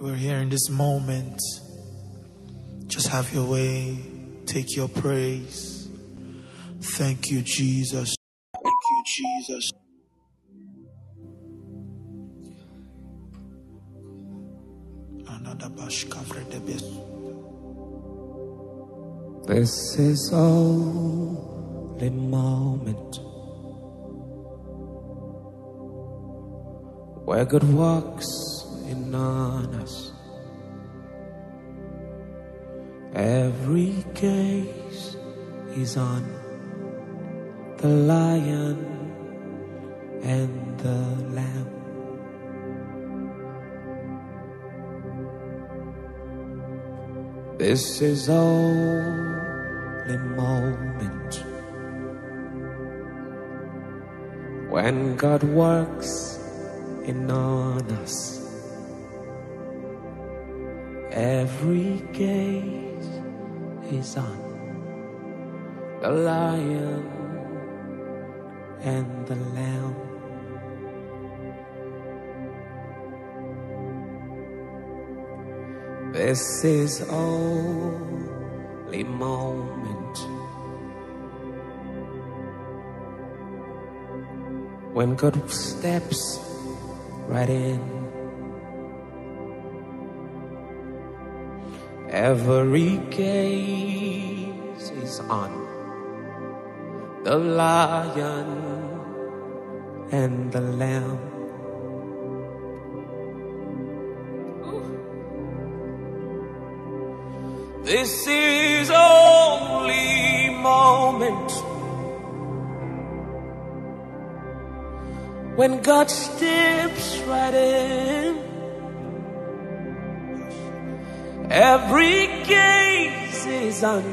We're here in this moment. Just have your way. Take your praise. Thank you, Jesus. Thank you, Jesus. This is only moment where God walks in on us. Every gaze is on the lion and the lamb. This is only moment when God works in on us. Every gaze is on the lion and the lamb. This is only moment when God steps right in. Every gaze is on the lion and the lamb. This is only moment when God steps right in. Every gaze is on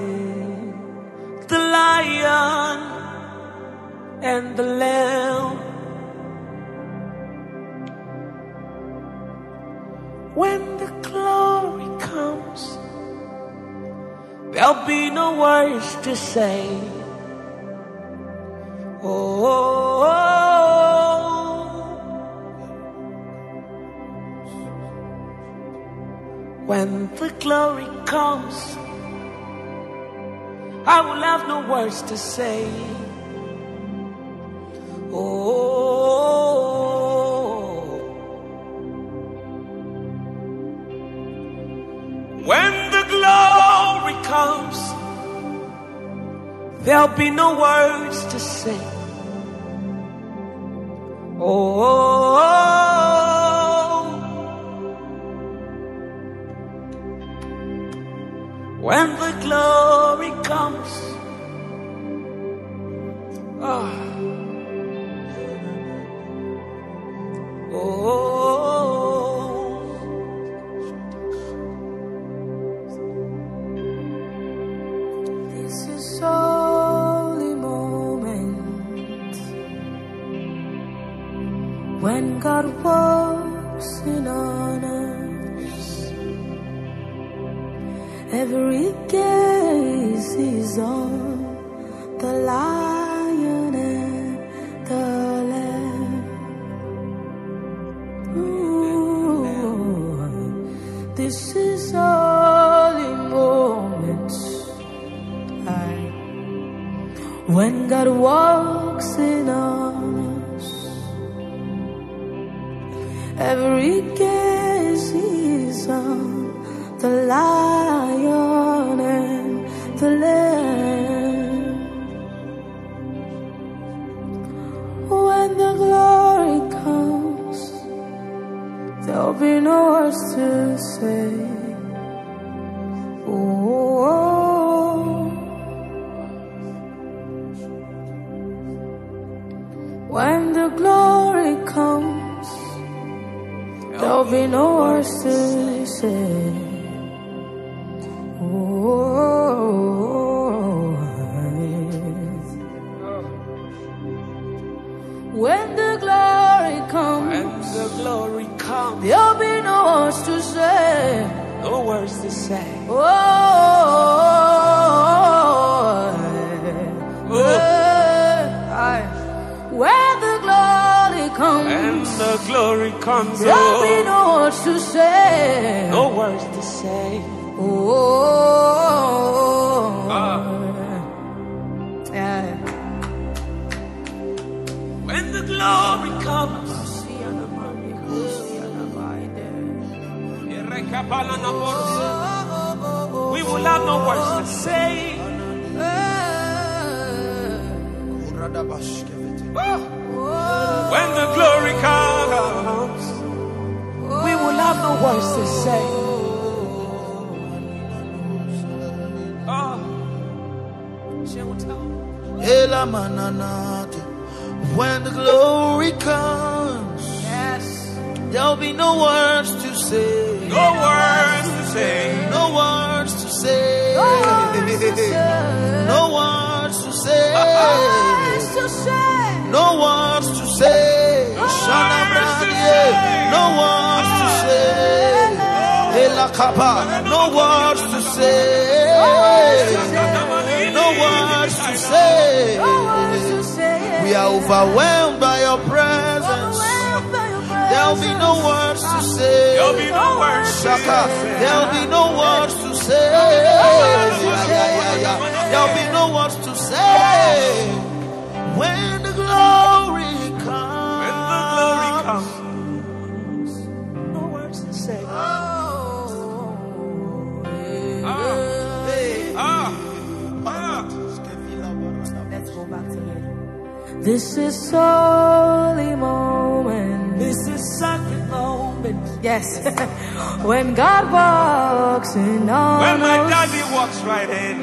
the lion and the lamb. When the glory comes, there'll be no words to say. Glory comes, I will have no words to say. Oh, when the glory comes, there'll be no words when God walks in on us. Every gaze is on the lion and the lamb. Ooh, this is only moment. When God walks in on gaze on the lion This is holy moment. This is sacred moment. Yes. when God walks in on When my daddy walks right in.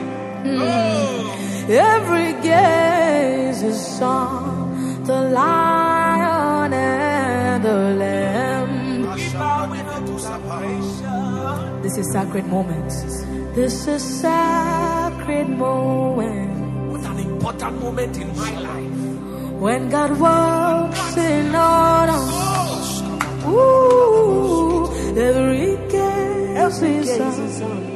Hmm. Oh, every gaze is on the lion and the lamb. we bow in adoration. This is sacred moment. This is sacred moment. What an important moment in my life. When God walks in on us. Oh, Ooh, every gaze is on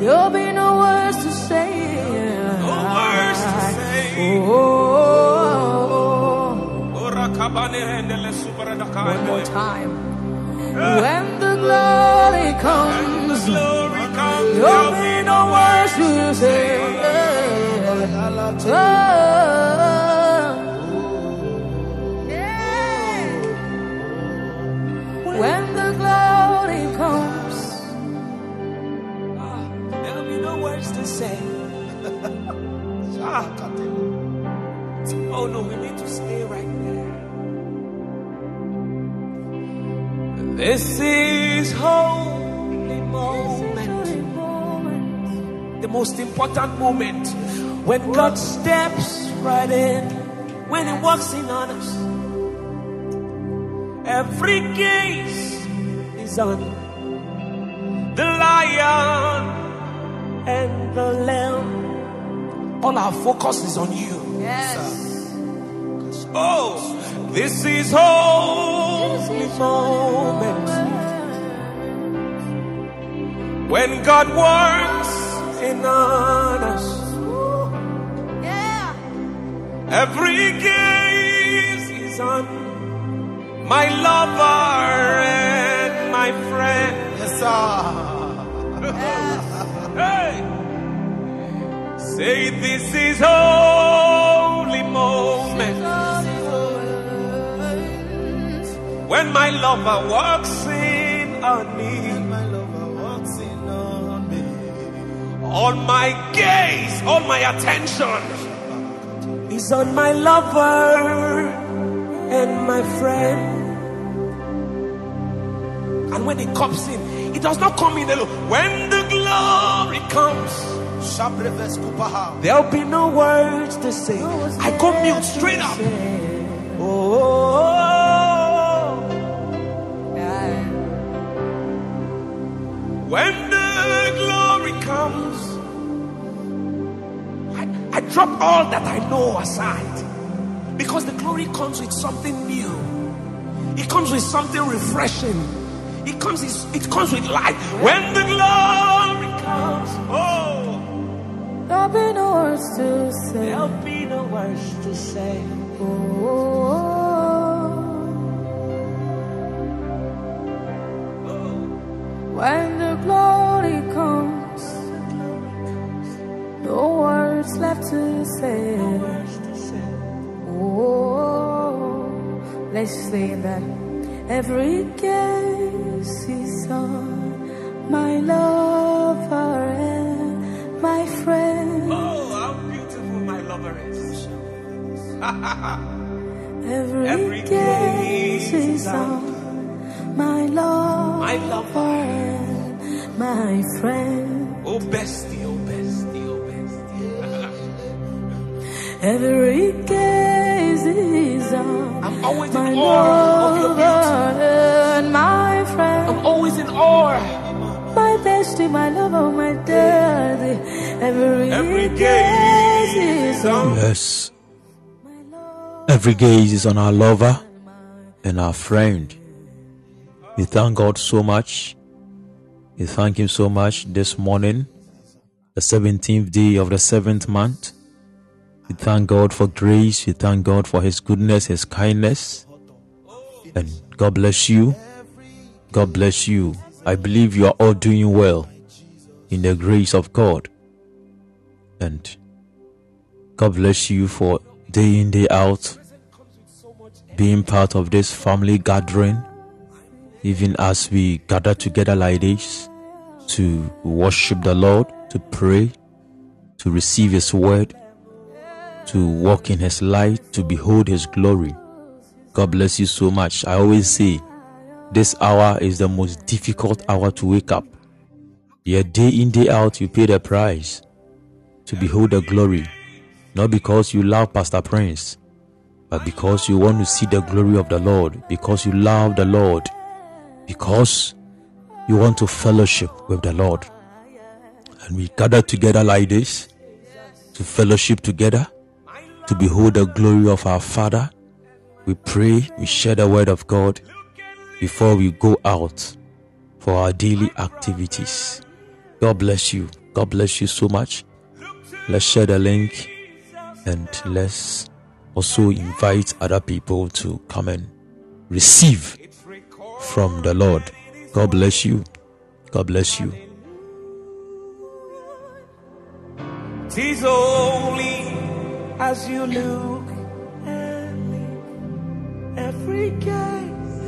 there'll be no words to say. no words to say. Oh, Oh, hendele one more time. When the glory the comes, glory comes, there'll be no words to say. Oh, Oh no, we need to stay right there. This is holy moment, the most important moment when God steps right in, when He walks in on us. Every gaze is on the lion and the lamb. All our focus is on you. yes. Oh, this is holy moment when God works in us. Every gaze is on my lover and my friend. Yes. Hey! Say this is holy moment when my lover walks in on me. My lover walks in on me. All my gaze, all my attention is on my lover and my friend. And when it comes in, it does not come in alone. When the glory comes, There'll be no words to say. I go mute straight up. Oh, oh, oh. When the glory comes, I, I drop all that I know aside. Because the glory comes with something new. It comes with something refreshing. It comes, it comes with light. When the glory comes, oh, There'll be no words to say. there'll be no words to say. Oh, oh. when the glory Let's say that every gaze is on my lover and my friend. Oh, how beautiful my lover is. Every, Every gaze is on my lover, My lover. and my friend. Oh, bestie, oh, bestie, oh, bestie. Every on I'm always my in awe of your lover beauty. and my friend. I'm always in awe. My bestie, my lover, my daddy. Every, Every gaze gaze is on Yes. my lover. Every gaze is on our lover and our friend. We thank God so much. We thank Him so much this morning, the 17th day of the seventh month. We thank God for grace. We thank God for His goodness, His kindness. And God bless you. God bless you. I believe you are all doing well in the grace of God. And God bless you for day in, day out being part of this family gathering, even as we gather together like this to worship the Lord, to pray, to receive His word, to walk in His light, to behold His glory. God bless you so much. I always say this hour is the most difficult hour to wake up. Yet day in, day out, you pay the price to behold the glory. Not because you love Pastor Prince, but because you want to see the glory of the Lord, because you love the Lord, because you want to fellowship with the Lord. And we gather together like this to fellowship together, to behold the glory of our Father. We pray, we share the word of God before we go out for our daily activities. God bless you. God bless you so much. Let's share the link and let's also invite other people to come and receive from the Lord. God bless you. God bless you. As you look at me. Every gaze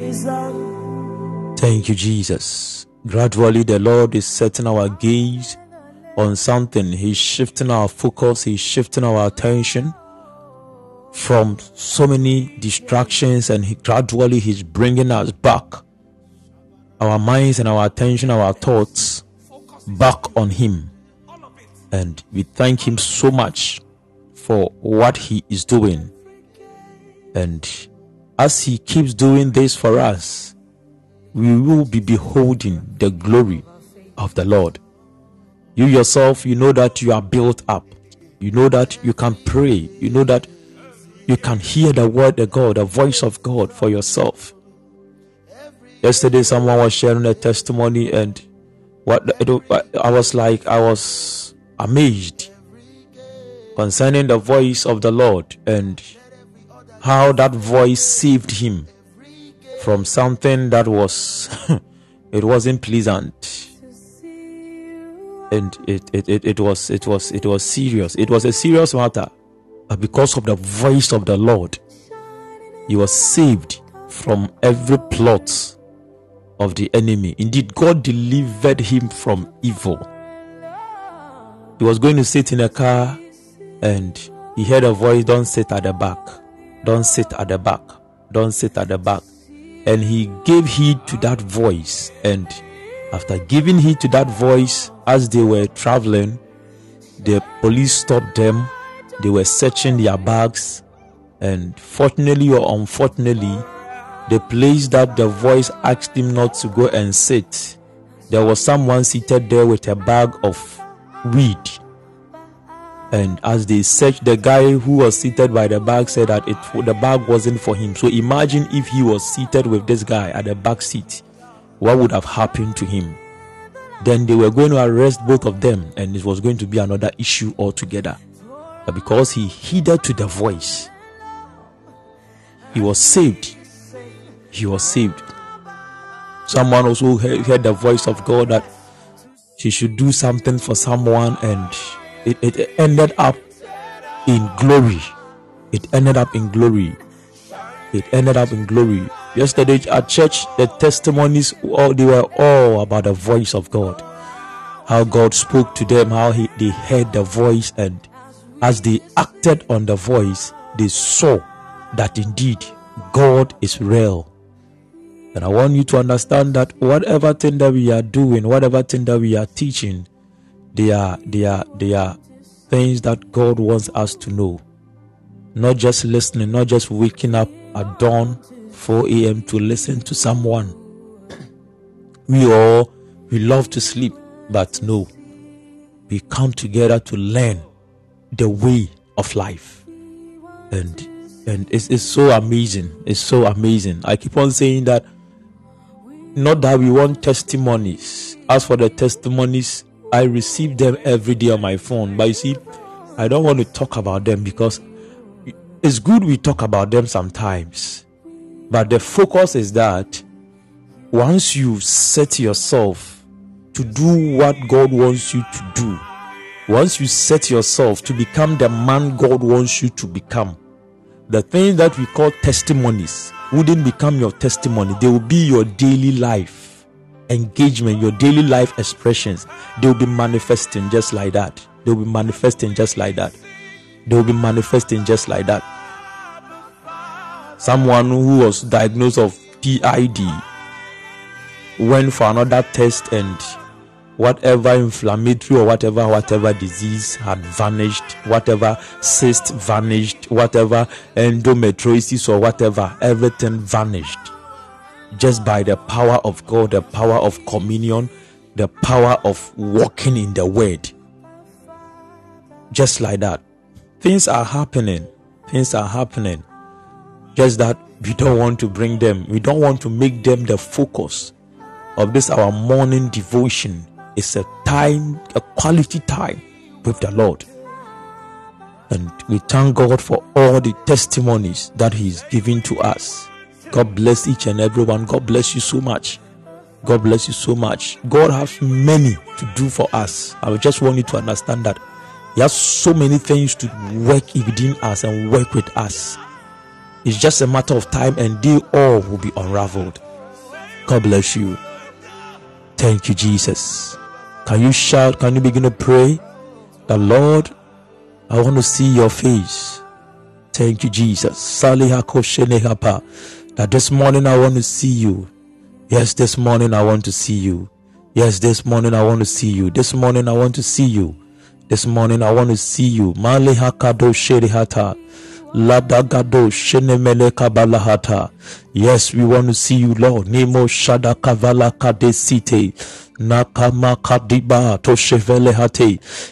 is on. Thank you, Jesus. Gradually, the Lord is setting our gaze on something. He's shifting our focus, He's shifting our attention from so many distractions, and he, gradually, He's bringing us back our minds and our attention, our thoughts back on Him. And we thank Him so much for what He is doing. And as He keeps doing this for us, we will be beholding the glory of the Lord. You yourself, you know that you are built up. You know that you can pray. You know that you can hear the word of God, the voice of God for yourself. Yesterday, someone was sharing a testimony, and what I was like, I was amazed concerning the voice of the Lord and how that voice saved him from something that was it wasn't pleasant. And it, it, it, it was it was it was serious. It was a serious matter. But because of the voice of the lord he was saved from every plot of the enemy. Indeed god delivered him from evil. He was going to sit in a car and he heard a voice don't sit at the back. Don't sit at the back. Don't sit at the back. And he gave heed to that voice. And after giving heed to that voice as they were traveling the police stopped them. They were searching their bags. And fortunately or unfortunately the place that the voice asked him not to go and sit there was someone seated there with a bag of weed And as they searched, the guy who was seated by the bag said that it the bag wasn't for him. So imagine if he was seated with this guy at the back seat, what would have happened to him? Then they were going to arrest both of them, and it was going to be another issue altogether. But because he heeded to the voice, he was saved. He was saved. Someone also heard the voice of God that she should do something for someone, and it, it ended up in glory. It ended up in glory. It ended up in glory. Yesterday at church, the testimonies all they were all about the voice of God. How God spoke to them, how he, they heard the voice, and as they acted on the voice, they saw that indeed God is real. And I want you to understand that whatever thing that we are doing, whatever thing that we are teaching, they are they are they are things that God wants us to know. Not just listening, not just waking up at dawn 4 a.m. to listen to someone. We all we love to sleep, but no. We come together to learn the way of life. And and it's, it's so amazing. It's so amazing. I keep on saying that not that we want testimonies. As for the testimonies, I receive them every day on my phone. But you see, I don't want to talk about them because it's good we talk about them sometimes. But the focus is that once you set yourself to do what God wants you to do, once you set yourself to become the man God wants you to become, the things that we call testimonies wouldn't become your testimony, they will be your daily life engagement, your daily life expressions. They will be manifesting just like that. They will be manifesting just like that. They will be manifesting just like that. Someone who was diagnosed of PID went for another test and whatever inflammatory or whatever whatever disease had vanished whatever cyst vanished whatever endometriosis or whatever everything vanished just by the power of god the power of communion the power of walking in the word. Just like that. Things are happening. Things are happening. Just that we don't want to bring them. We don't want to make them the focus of this our morning devotion. Is a time, a quality time with the Lord. And we thank God for all the testimonies that He's giving to us. God bless each and everyone. God bless you so much. God bless you so much. God has many to do for us. I just want you to understand that He has so many things to work within us and work with us. It's just a matter of time and they all will be unraveled. God bless you. Thank you, Jesus. Can you shout? Can you begin to pray? The Lord, I want to see your face. Thank you, Jesus. That this morning I want to see you. Yes, this morning I want to see you. Yes, this morning I want to see you. This morning I want to see you. This morning I want to see you. Mali hakado sherihata. Ladagado shenemele kabalahata. Yes, we want to see you, Lord. Nemo shada kavala kadesite.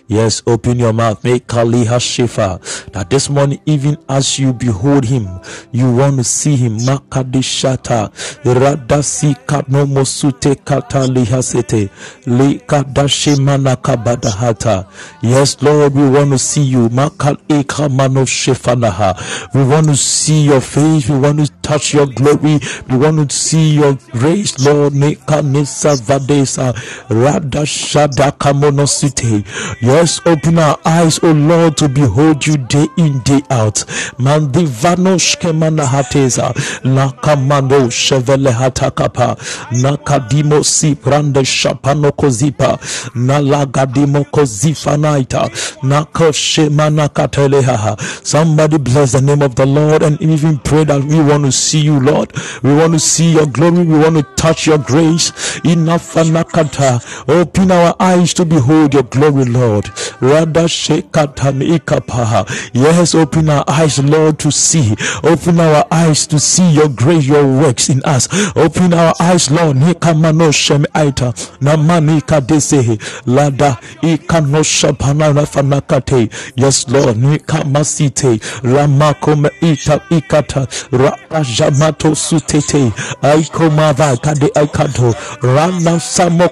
Yes, open your mouth. Make kaliha shifa. That this morning, even as you behold him, you want to see him. Makadishata. Radasi kabadahata. Yes, Lord, we want to see you. Makal ekamano shifanaha. We want to see your face. We want to touch your glory. We want to see your grace, Lord. Make Nekanisa vadesa. Yes, open our eyes, O Lord, to behold you day in, day out. Mandivano shkemana hateza. Nakamano shevele hatakapa. Nakadimo si prande shapano kozipa. Nalagadimo kozifanaita. Katelehaha. Somebody bless the name of the Lord and even pray that we want to see you, Lord. We want to see your glory. We want to touch your grace. Enough Kata. Open our eyes to behold your glory, Lord. Rada Shekatan Ikapaha. Yes, open our eyes, Lord, to see. Open our eyes to see your grace, your works in us. Open our eyes, Lord. Nikamano Shem Aita. Namani Kadesehe. Lada Ikano Shapanana Fanakate. Yes, Lord. Nikamasite. Ramakome Ita Ikata. Rapajamato Sutete. Aikomava Kade Aikato. Rana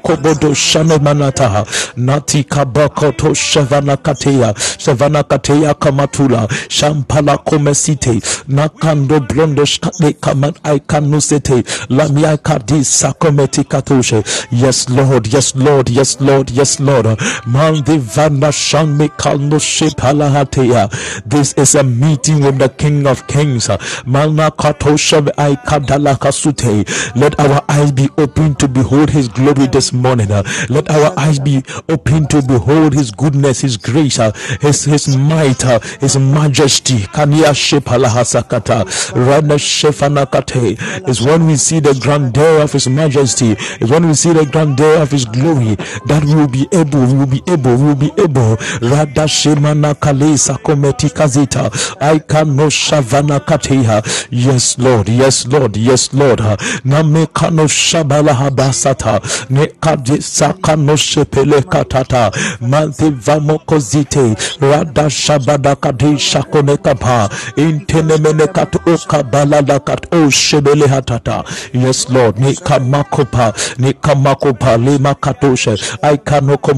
Samokobodo Shane Manata. Nati Kabakoto Shavana Kateya. Shavana Kateya Kamatula. Shampala Komesite. Nakando Blondo Shkate Kamat Aikanusete. Lamia Kadi Sakometi Katoshe. Yes, Lord. Yes, Lord. Yes, Lord. Yes, Lord. Mandi Vana Shanme Kalno Shepalahateya. This is a meeting with the King of Kings. Mana Katosha Aikadala Kasute. Let our eyes be open to behold his glory this morning. Uh, let our eyes be open to behold his goodness, his grace, uh, his his might, uh, his majesty. Kania Shepalahasakata. Rana Shefanakate. Is when we see the grandeur of his majesty, is when we see the grandeur of his glory, that we will be able, we will be able, we will be able. Rada Shemana Kalesa Kometi Kazita. I can no Shavana Kateha. Yes, Lord, yes, Lord, yes, Lord. Name Kano Shabala Habasata. Ne Kadisa Kano Shepele Katata. Manti Vamoko Zite. Rada Shabada Kadi Shakone Kapa. Intenemene Kat Oka Balada Kat O Shebele Hatata. Yes, Lord. Ne Kamakopa. Ne Kamakopa. Lema Katoshe. I kanoko.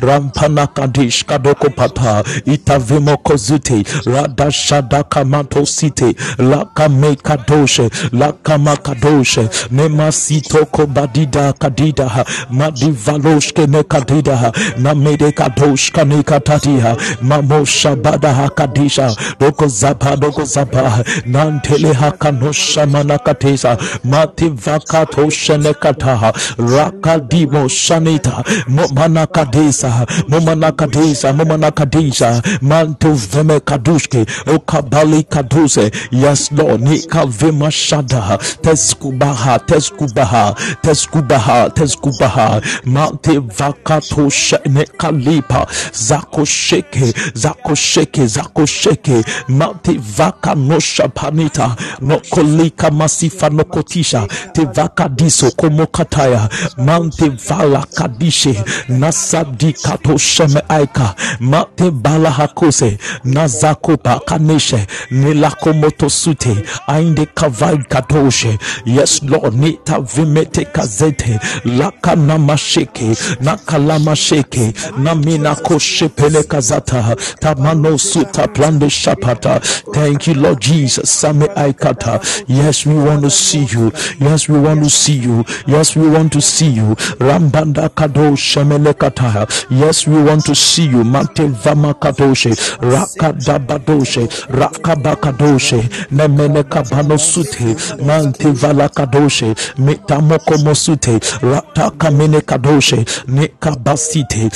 Rampana Kadish Kadoko Papa. Itavimo Kozute. Rada Shada Kamato Site. Lakame Kadoshe. Lakama Kadoshe. Nemasito Kobadida Kadida. kadida madivalosh kene kadida namede kadosh kane katatiha mamosha badaha kadisha doko zapa doko zaba nantele hakanosha manakatesa ne kataha rakadimo shanita momanakadesa momanakadesa momanakadesa mantu veme kadushke okabali kaduse yes lord nikavema shada teskubaha teskubaha teskubaha teskubaha Mante Vakato Shene Kalipa. Zako Sheke. Zako Sheke. Zako Sheke. Mante Vaka no Shapanita. No Kolika Masifa no Kotisha. Te Vaka Diso Komokataya. Mante Vala Kadishe. Nasadi Kato Sheme Aika. Mate Bala Hakose. Nazako Bakaneshe. Nilako Motosute. Ainde Kavai Kadoshe. Yes, Lord. Nita Vimete Kazete. Laka Namasheke. Nakalama Sheke. Namina Koshepele Kazata. Tamano Suta Plande Shapata. Thank you, Lord Jesus. Same Aikata. Yes, we want to see you. Yes, we want to see you. Yes, we want to see you. Rambanda Kado Shemele Kataya. Yes, we want to see you. Mante Vama Kadoshe. Rakadabadoshe. Rakabakadoshe. Nemene Kabano Sute. Mante Vala Kadoshe. Metamoko Mosute. Rata Kamene Kadoshe. Nekabasite.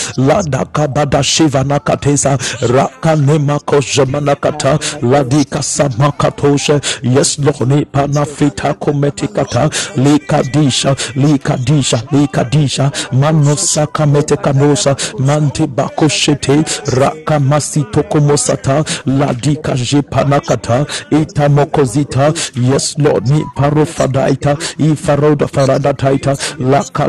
Kabada Shivana Katesa. Raka Nemako Jamanakata. Ladika Samakatoshe. Yes, Lord. Panafita Kometikata. Likadisha. Likadisha. Likadisha. Mano Sakamete Kanosa. Mante Bakoshete. Raka Masito Komosata. Ladika Jepanakata. Ita Mokozita. Yes, Lord. Ni Parofadaita. Ifaroda Faradataita.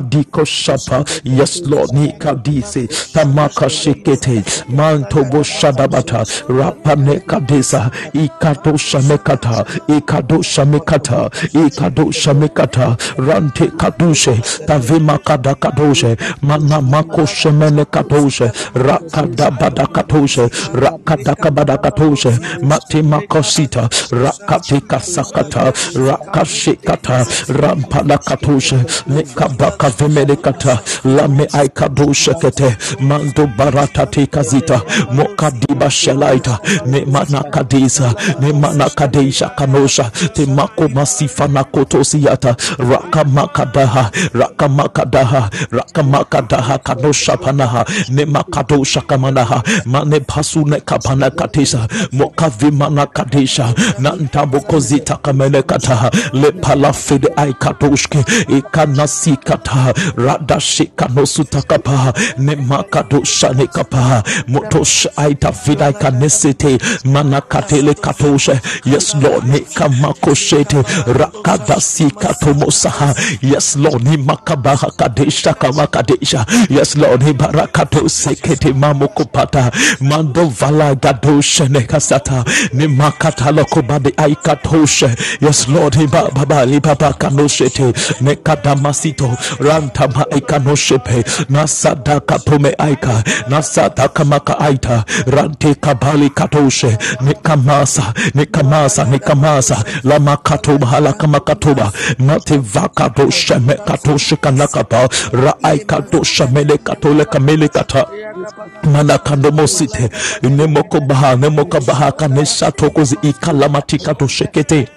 Lakadiko Shapa. Yes, Lord. Ni Kadise. Tamaka Shekete. Mantobo Shadabata. Rapane Kadesa. Ikato Shamekata. Ikado Shamekata. Ikado Shamekata. Rante Kadushe. Tavima Kada Kadoshe. Mana Mako Shemene Kadoshe. Rakada Bada Kadoshe. Rakada Kabada Kadoshe. Mati Makosita. Rakati Kasakata. Rakashikata. Rampala Kadoshe. Nekabaka Vimedekata. Lame Aikadoshe Kete. Mando Barata Tekazita. Mokadiba Shelaita. Nemana Kadisa. Nemana Kadesha Kanosha. Temako Masifana Kotosiata. Rakamakadaha. Rakamakadaha. Rakamakadaha Kanosha Panaha. Nemakadosha Kamanaha. Mane Pasune Kapana Katesa. Mokavimana Kadesha. Nantabokozita Kamenekataha. Le Palafide Aikadoshke. Ikanasi Kata. Kapa rada shika no sutakapa ne makado shane kapa motosh aita vida kanesete manakatele katoshe yes lord ne kamako shete rakada sika tomosaha yes lord ni makabaha kadesha kama kadesha yes lord ni barakato sekete mamokopata mando vala gadoshe ne kasata ni makatala kobade aikatoshe. Yes lord ni baba li baba kanoshete ne kadamasito ranta maika noshepe nasadaka tumeaika nasadaka makaaita rante kabali katoshe nikamasa nikamasa nikamasa lamakatoba halakamakatoba nativakadoshamekatoshikanakapa raaikadoshamelekatolekamilekata manakandomosite nemokobaha nemokabaha kanesatokozi ikalamatikadoshekete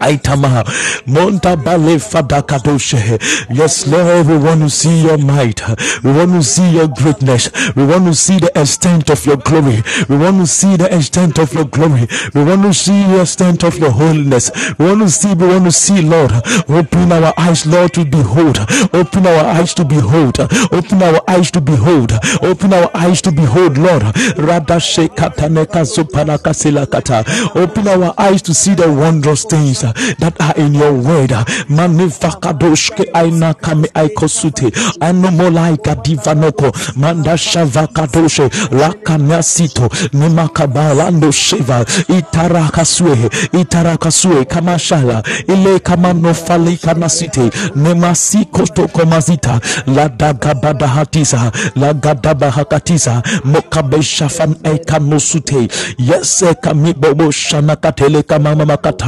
Aitama Monta Bale Fadakadoshe. Yes, Lord, we want to see your might. We want to see your greatness. We want to see the extent of your glory. We want to see the extent of your glory. We want to see the extent of your holiness. We want to see, we want to see, Lord. Open our eyes, Lord, to behold. Open our eyes to behold. Open our eyes to behold. Open our eyes to behold, Lord. Radashe kataneka. Open our eyes to see the wondrous things uh, that are in your word. Manifakadoshke aina kame aikosute. Anomolaika divanoko. Mandasha vakadoshe. Lakanyasito. Nemakabalando sheva. Itarakasue. Itarakasue. Kamashala. Ile kamanofali kanasite. Nemasikoto komazita. Ladagabadahatisa. Lagadabahakatisa. Mokabeshafan ekanosute. Yes,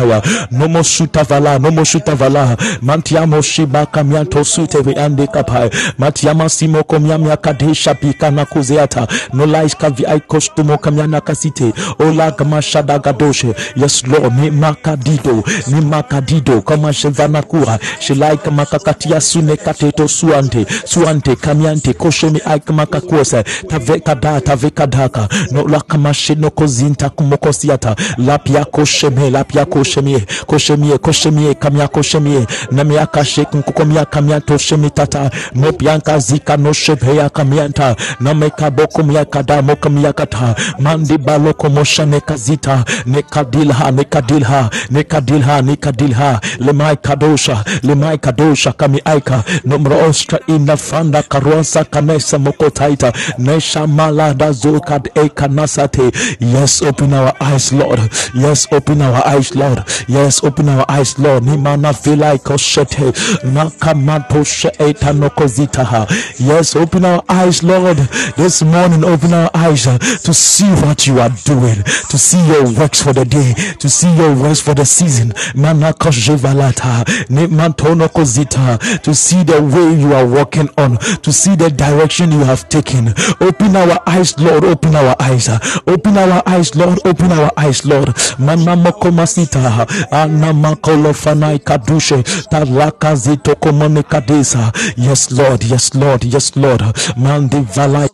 Sutavaya, Momo Sutavala, Momo Sutavala, Mantiamo Shiba Kamianto Sutevi Kapai, Matiama Simo Komiamia Kadesha Pikana Kuzeata, Nolais Kavi Kostumo Kamiana Kasite, Ola Gamashada Gadoshe, Yes Lord, Mimaka Dido, Mimaka Dido, Kama Shevanakura, Shilaika Makakatia Sune Kateto Suante, Suante Kamiante Koshemi Aikmakakose, Tavekada, Tavekadaka, Nolakamashe Nokozinta Kumokosiata, Lapia Kosheme, Lapia Koshe, koshemie koshemie koshemie kamia koshemie namia kashe kukomia kamia toshemi tata mopianka zika no shepeya kamianta nameka boko mia kada moka mia kata mandi baloko mosha nekazita nekadilha nekadilha nekadilha nekadilha lemai kadosha lemai kadosha kami aika. Nomro ostra ina fanda karuansa kanesa mokotaita nesha malada zokad eka nasate. Yes open our eyes lord. Yes open our eyes lord yes open our eyes lord. Nimana vila ikoshete nakamatoshe eta nokozitaha yes open our eyes lord. This morning open our eyes uh, to see what you are doing to see your works for the day to see your works for the season. Manakoshevalata nimantonokozita to see the way you are walking on to see the direction you have taken. Open our eyes lord. Open our eyes uh, open our eyes lord. Open our eyes lord. Manamokomasita anamakolofanaikadushe talakazitokomonikadesa yes lord yes lord yes lord. Mandivala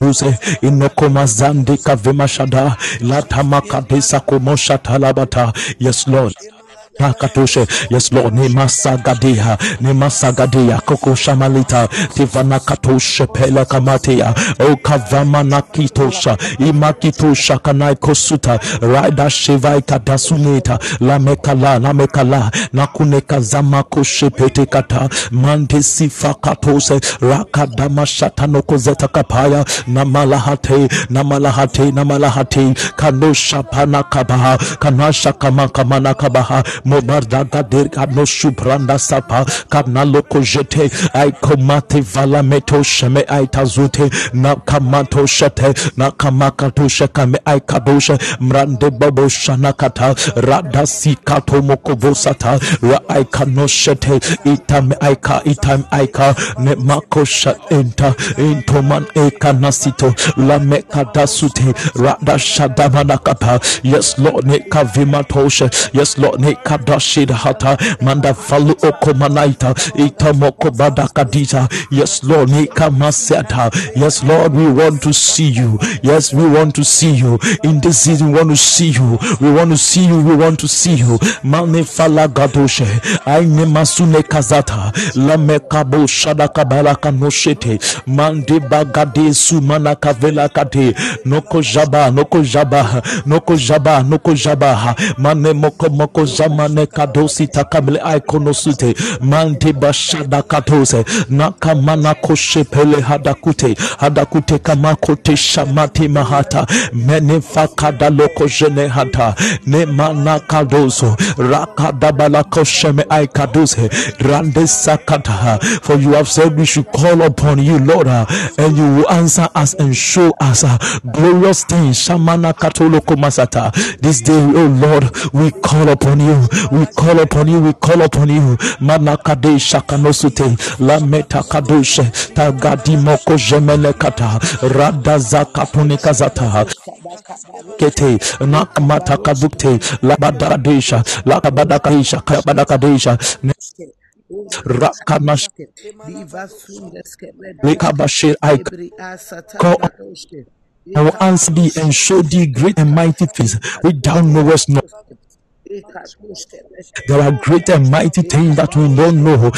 Use inokoma zandi kavema shada latama yes lord Pakatoshe, yes Lord, ni masagadia, koko shamalita, tivana katoshe. Pela kamatia, o kavama nakitosha, imakitosha kanai kosuta, raida shivai kadasuneta, la mekala, la mekala, nakuneka zama koshe pete kata, mante sifa katose, rakadama shatano kozeta kapaya, namalahate, namalahate, namalahate, kanosha pana kabaha, kanasha kama kamana kabaha, mobardaga derga no subranda sapa kanalo kojete ai komate vala meto sheme ai tazute na kamato shete na kamakato shekame ai kadoshe mrande babo shana kata rada sikato mokovosata ra ai kano shete itam aika itam aika ne makosha enta intoman eka nasito la mekada sute rada shadamana kapa yes lord ne kavima toshe yes lord ne kadashida hata manda falu okomanaita itamoko badakadita yes lord nikamaseta yes lord we want to see you. Yes we want to see you. In this season we want to see you. We want to see you. We want to see you. Mane fala gadoshe aine masune kazata lamekabo shadakabala kanoshete mande bagade sumana kavela kade noko jaba noko jaba noko jaba noko jaba mane moko moko zamane kadosi takamle aikonosute mande bashada katose. Nakamana koshe pele hadakute. Hadakute kamakote shamati mahata. Mene fakada loko jene hata. Ne mana kadoso. Rakadabala kosheme aikadose. Rande sakata. For you have said we should call upon you lord and you will answer us and show us uh, glorious things. Shamana katoloko masata. This day oh lord we call upon you we call upon you we call upon you. Manakade shakanosute lameta kadoshe tagadimoko jemele kata radazakapunikazata kete nakamata kadukte labadadesha lakabadakadesha kabadakadesha rakanash lekabashir I call I will answer thee and show thee great and mighty things. Which thou knowest not. There are great and mighty things that we don't know.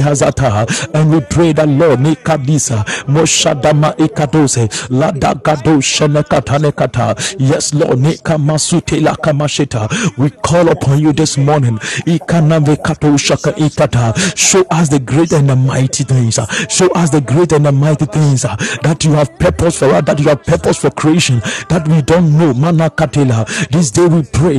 Hazata. And we pray that Lord Nikadisa Moshadama Ikadose Lada Gado Shenekatane Kata. Yes, Lord Nikamasute Lakamashita. We call upon you this morning. Ikanave Kato Shaka Ikata. Show us the great and the mighty things. Show us the great and the mighty things that you have purpose for us, that you have purpose for creation, that we don't know. Mana Katela. This day we pray.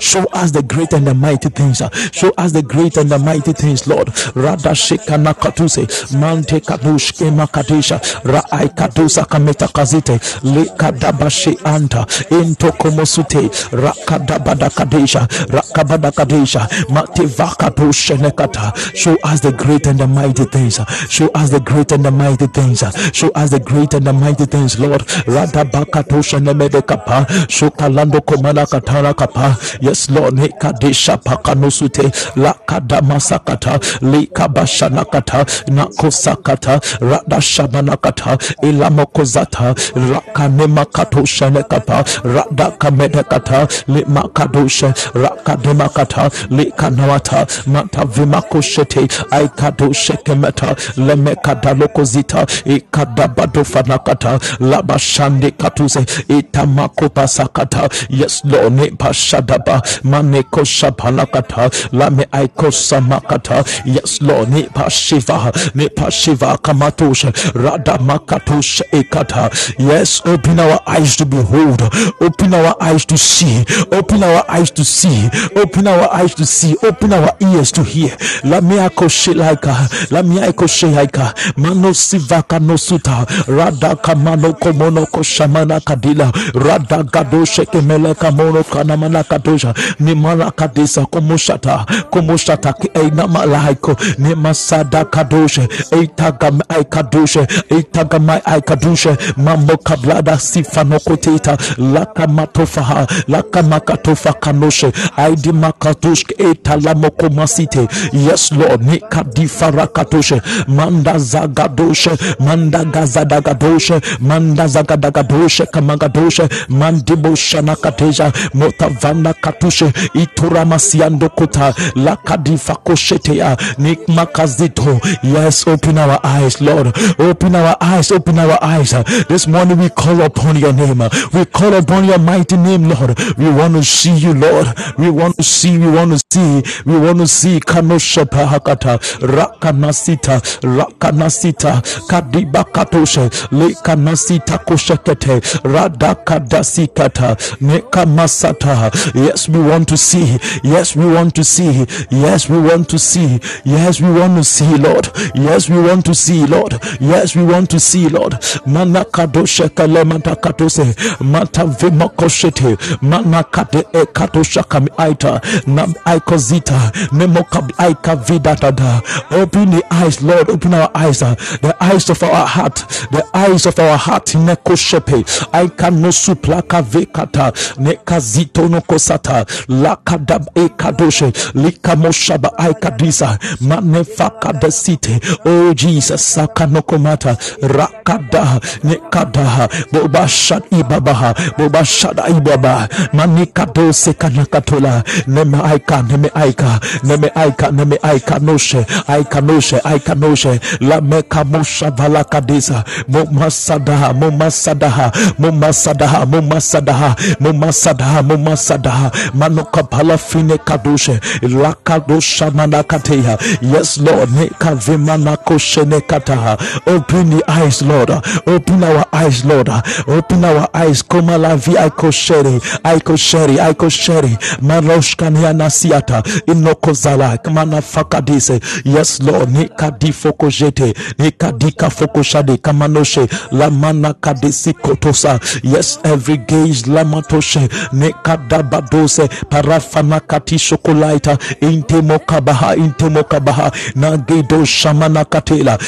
Show us the great and the mighty things. Show us the great and the mighty things, Lord. Rada Shekana Katuse. Mante Kadush Kema Kadesha. Ra'ai Kadusa Kameta Kazite. Le Kadabashe Anta. Into Komosute. Rakadabada Kadesha. Rakabada Kadesha. Mate Vakadosha Nekata. Show us the great and the mighty things. Show us the great and the mighty things. Show us the great and the mighty things, Lord. Rada Bakatosha Nemede Kapa. Shokalando Komana Katara Kapa. Yes, Lord. Nekadesha Pakanosute. Lakadama Sakata. Likabashanakata. Nakosakata. Rada Shabanakata. Ilamokozata. Rakanema Katosha Nekapa. Rada Kamedekata. Limakadosha. Rakademakata. Likanawata. Mata Vimakoshete. Aikadoshe Kemeta. Lemekadalokozita. Ikadabadofanakata. Labashande Katuse. Itamakopa Yes, Lord. Nepashadaba. Maneko Shapanakata. Lame Aiko Samakata. Yes, Lord. Nepashiva. Nepashiva Kamatosha. Rada Makatosha Ekata. Yes, open our eyes to behold. Open our eyes to see. Open our eyes to see. Open our eyes to see. Open our ears to hear. Lamiako Shelaika. Lamiako Shehaika. Mano Sivaka no Suta. Rada Kamano Komono Koshamana Kadila. Rada Gado Shekemele Kamono Kanamana Kadosha. Nimana Kadisa Komoshata. Komoshata Eina Malaiko. Nimasada Kadoshe. Eitagam Aikadoshe. Eitagam Aikadoshe. Mambo Kablada Sifano Koteta. Lakamatofaha. Lakamakatofa Kanoshe. Aidi Makatoshke Etalamoko Masite. Yes, Lord. Nikadifarakatoshe. Manda Zagadoshe. Manda Gazadagadoshe. Manda Zagadagadoshe. Kamagadoshe. Mandibo Shanakateja. Motavana Katushe. Ituramasiando Kota. Lakadifakoshetea. Nikmakazito. Yes, open our eyes, Lord. Open our eyes. Open our eyes. This morning we call upon your name. We call upon your mighty name, Lord. We want to see you, Lord. We want to see. We want to see. We want to see. Kanosha Pahakata. Rakanasita. Rakanasita. Kadiba Katoshe. Lekanasita Koshekete. Radakadasikata. Yes, we want to see. Yes, we want to see. Yes, we want to see. Yes, we want to see, Lord. Yes, we want to see, Lord. Yes, we want to see, Lord. Manakadoshe kalemata katose. Mata vimakoshete. Manakade e katosha kami aita. Nam aikozita. Nemokab aika vidatada. Open the eyes, Lord. Open our eyes. The eyes of our heart. The eyes of our heart. Nekoshepe. Aika no suplaka ve kata nekazito no kosata lakadab ekadoshe likamoshaba aikadisa manefakadesite oh jesus sakanokomata rakada nekada bobashad ibabaha bobashada ibaba manikadose kanakatola neme aika neme aika neme aika neme aika noshe aika noshe aika noshe lamekamusha valakadisa momasadaha momasadaha momasadaha momasadaha momasadaha momasadaha manokapala fine kadoshe lakadosha manakateya. Yes lord nekavimanakoshene nekataha open the eyes lord. Open our eyes lord. Open our eyes. Komalavi aikosheri aikosheri aikosheri manoshkanianasiata inokozala kamanafakadise yes lord nikadifokojete nikadikafokoshade kamanoshe lamana kadisi kotosa. Yes every gaze lamatoshe nekadabadose parafana katishokolaita intemokabaha intemokabaha nagedo shamana katela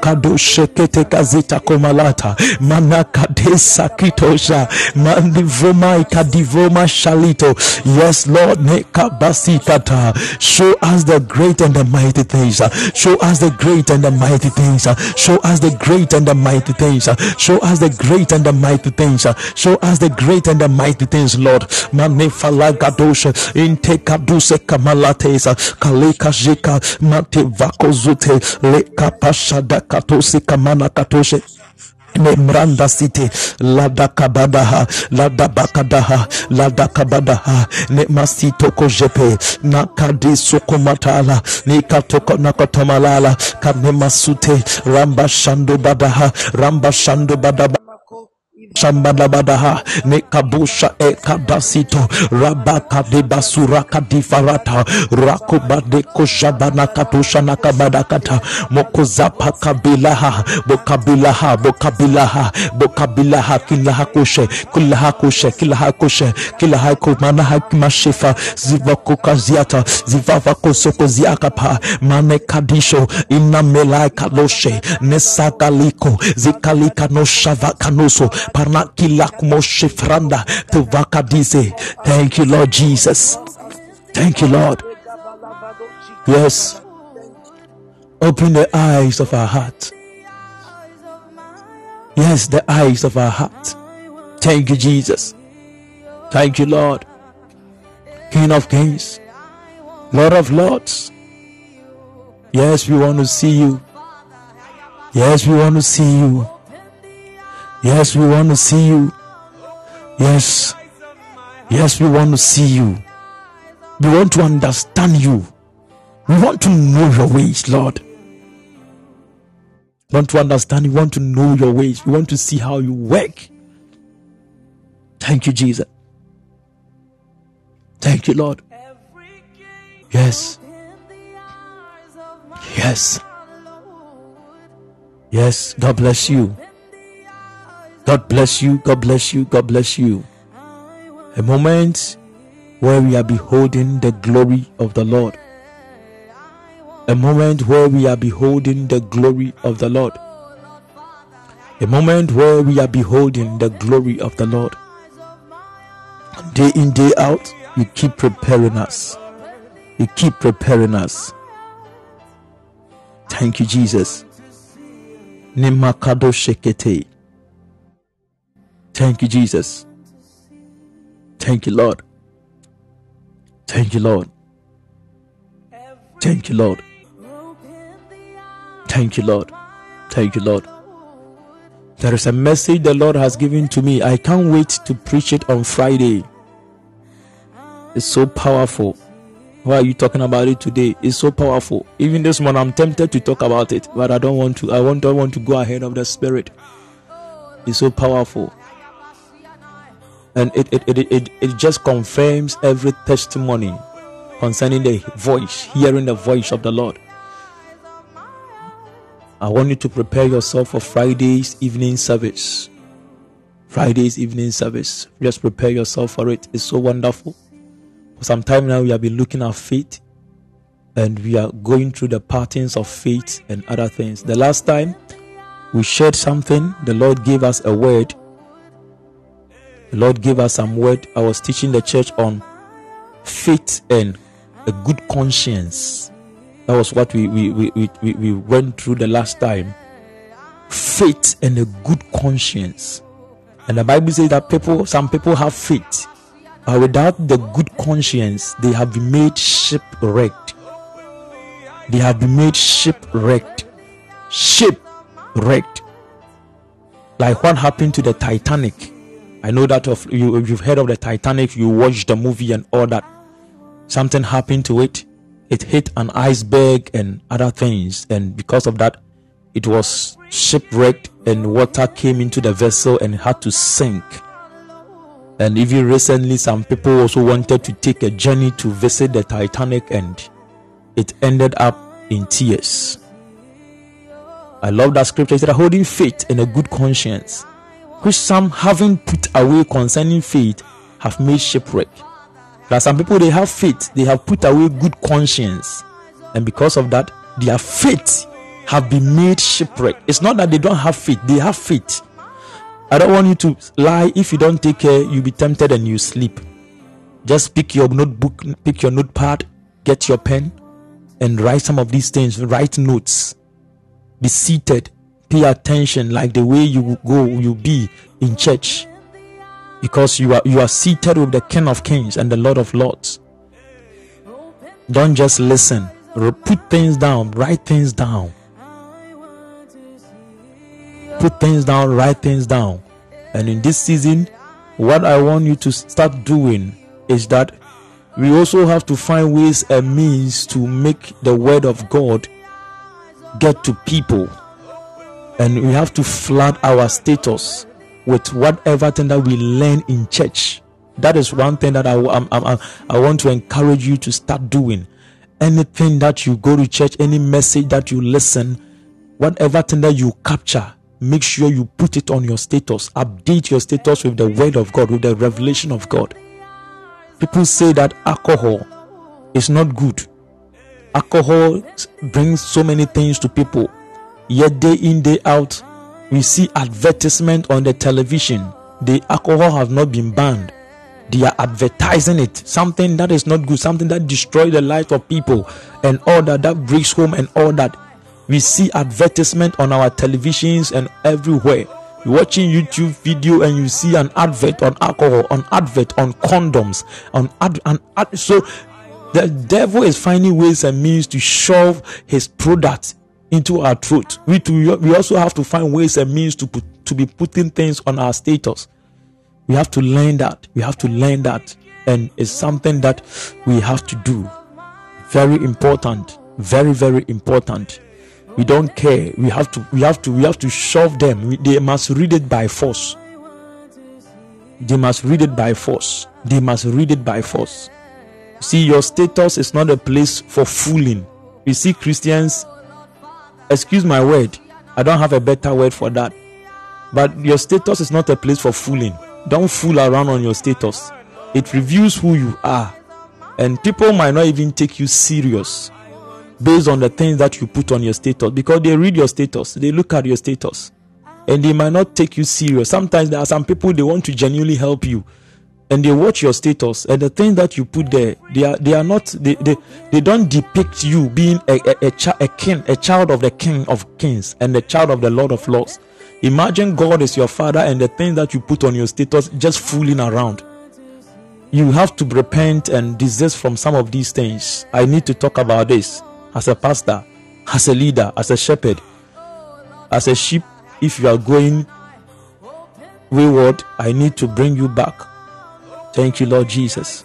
kadoshekete kazita komalata manakadesa kitosha mandivoma ikadivoma shalito. Yes lord nekabasikata show us the great and the mighty things show us the great and the mighty things show us the great and the mighty things show us the great and the mighty things show us the great and the mighty things lord. Manefalagadosha intekaduse kamalatesa kaleka jeka matevakozute lekapashada katosi kamana katoshe Memranda city ladakabadaha ladabakadaha ladakabadaha nemasito kojepe nakadi sukumatala nikatoko nakotomalala kanemasute ramba shando badaha ramba shando badaba shambadabadaha nekabusha ekadasito rabakadibasurakadifarata rakobadekoshabanakatushanakabadakata mokozapakabilaha bokabilaha bokabilaha bokabilaha kilahakushe kilahakushe kilahakushe kilahakomanahakimashifa zivakokaziata zivavakosokoziakapa manekadisho inamelakaloshe nesakaliko zikalikanoshavakanus Thank you, Lord Jesus. Thank you, Lord. Yes. Open the eyes of our heart. Yes, the eyes of our heart. Thank you, Jesus. Thank you, Lord. King of kings, Lord of lords. Yes, we want to see you. Yes, we want to see you. Yes, we want to see you. Yes. Yes, we want to see you. We want to understand you. We want to know your ways, Lord. We want to understand. We want to know your ways. We want to see how you work. Thank you, Jesus. Thank you, Lord. Yes. Yes. Yes. God bless you. God bless you. God bless you. God bless you. A moment where we are beholding the glory of the Lord. A moment where we are beholding the glory of the Lord. A moment where we are beholding the glory of the Lord. Day in, day out, you keep preparing us. You keep preparing us. Thank you, Jesus. Nimakado shekete. Thank you, Jesus. Thank you, Lord. Thank you, Lord. Thank you, Lord. Thank you, Lord. Thank you, Lord. There is a message the Lord has given to me. I can't wait to preach it on Friday. It's so powerful. Why are you talking about it today? It's so powerful. Even this morning, I'm tempted to talk about it, but I don't want to. I want, don't want to go ahead of the Spirit. It's so powerful and it, it, it, it, it just confirms every testimony concerning the voice, hearing the voice of the Lord. I want you to prepare yourself for Friday's evening service. Friday's evening service. Just prepare yourself for it. It's so wonderful. For some time now, we have been looking at faith and we are going through the patterns of faith and other things. The last time we shared something, the Lord gave us a word Lord gave us some word. I was teaching the church on faith and a good conscience. That was what we, we, we, we, we went through the last time. Faith and a good conscience. And the Bible says that people, some people have faith, but without the good conscience, they have been made shipwrecked. They have been made shipwrecked. Shipwrecked. Like what happened to the Titanic. I know that of you, you've heard of the Titanic, you watched the movie and all that. Something happened to it. It hit an iceberg and other things, and because of that, it was shipwrecked and water came into the vessel and had to sink. And even recently, some people also wanted to take a journey to visit the Titanic, and it ended up in tears. I love that scripture. It said, holding faith and a good conscience, which some having put away concerning faith have made shipwreck. Are some people they have faith, they have put away good conscience, and because of that, their faith have been made shipwreck. It's not that they don't have faith, they have faith. I don't want you to lie. If you don't take care, you'll be tempted and you sleep. Just pick your notebook, pick your notepad, get your pen, and write some of these things. Write notes. Be seated. Pay attention, like the way you go, you be in church, because you are you are seated with the King of Kings and the Lord of Lords. Don't just listen. Put things down. Write things down put things down, write things down. And in this season, what I want you to start doing is that we also have to find ways and means to make the word of God get to people. And we have to flood our status with whatever thing that we learn in church. That is one thing that I, I, I, I want to encourage you to start doing. Anything that you go to church, any message that you listen, whatever thing that you capture, make sure you put it on your status. Update your status with the word of God, with the revelation of God. People say that alcohol is not good. Alcohol brings so many things to people. Yet day in, day out, we see advertisement on the television. The alcohol has not been banned. They are advertising it. Something that is not good, something that destroys the life of people and all that that breaks home and all that we see advertisement on our televisions and everywhere you're watching youtube video and you see an advert on alcohol on advert on condoms on ad, an ad, so the devil is finding ways and means to shove his product into our truth. we we also have to find ways and means to put to be putting things on our status. We have to learn that. We have to learn that. And it's something that we have to do. Very important. Very very important. We don't care. We have to we have to we have to shove them. We, they must read it by force. They must read it by force. They must read it by force. See your status is not a place for fooling. You see christians excuse my word. I don't have a better word for that. But your status is not a place for fooling. Don't fool around on your status. It reveals who you are. And people might not even take you serious based on the things that you put on your status. Because they read your status, they look at your status, and they might not take you serious. Sometimes there are some people they want to genuinely help you, and they watch your status and the thing that you put there. They are they are not they they, they don't depict you being a a, a, a king, a child of the King of Kings and the child of the Lord of Lords. Imagine God is your father and the thing that you put on your status just fooling around you have to repent and desist from some of these things. I need to talk about this as a pastor, as a leader, as a shepherd, as a sheep. If you are going wayward, I need to bring you back. Thank you, Lord Jesus.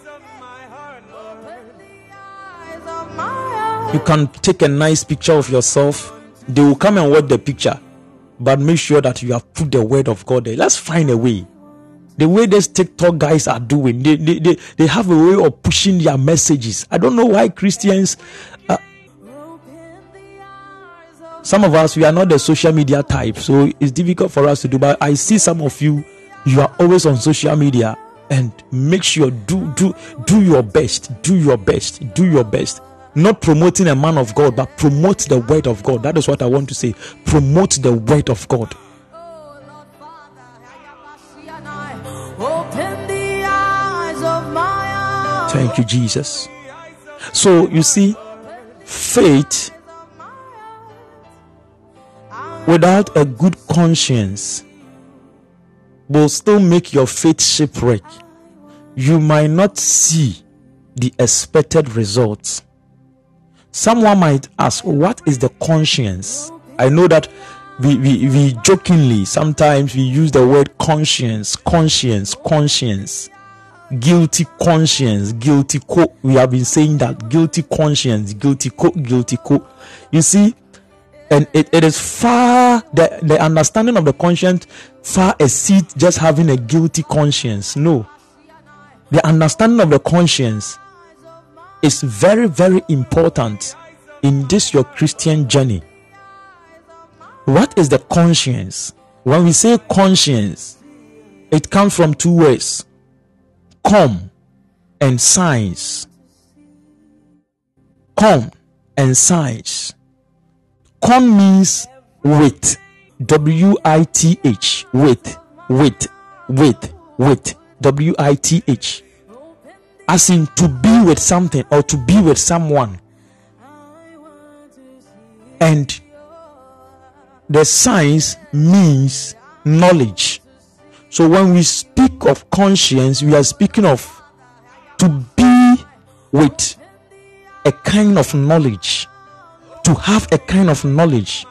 You can take a nice picture of yourself. They will come and watch the picture, but make sure that you have put the word of God there. Let's find a way the way these TikTok guys are doing, they, they, they, they have a way of pushing their messages. I don't know why Christians uh, some of us we are not the social media type so it's difficult for us to do but i see some of you you are always on social media and make sure do do do your best do your best do your best. Not promoting a man of god but promote the word of god. That is what i want to say. Promote the word of god. Thank you jesus. So you see faith without a good conscience will still make your faith shipwreck. You might not see the expected results. Someone might ask, What is the conscience? I know that we, we, we jokingly sometimes we use the word conscience, conscience, conscience, guilty conscience, guilty co. We have been saying that guilty conscience, guilty co, guilty co. You see, and it, it is far the, the understanding of the conscience far exceeds just having a guilty conscience. No, the understanding of the conscience is very, very important in this your Christian journey. What is the conscience? When we say conscience, it comes from two words come and science. Come and science. Con means with. W I T H. With. With. With. With. W I T H. As in to be with something or to be with someone. And the science means knowledge. So when we speak of conscience, we are speaking of to be with a kind of knowledge, to have a kind of knowledge,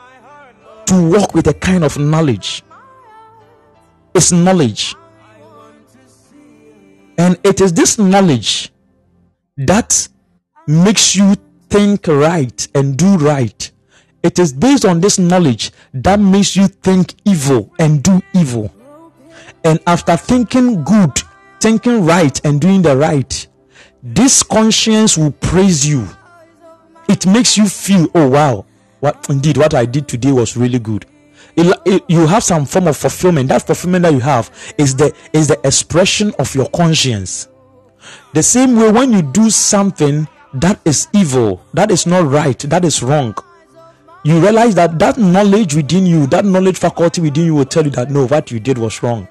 to walk with a kind of knowledge. It's knowledge. And it is this knowledge that makes you think right and do right it is based on this knowledge that makes you think evil and do evil. And after thinking good, thinking right, and doing the right, this conscience will praise you. It makes you feel, oh wow, what indeed what I did today was really good. It, it, you have some form of fulfillment. That fulfillment that you have is the is the expression of your conscience. The same way when you do something that is evil, that is not right, that is wrong, you realize that that knowledge within you, that knowledge faculty within you will tell you that no, what you did was wrong.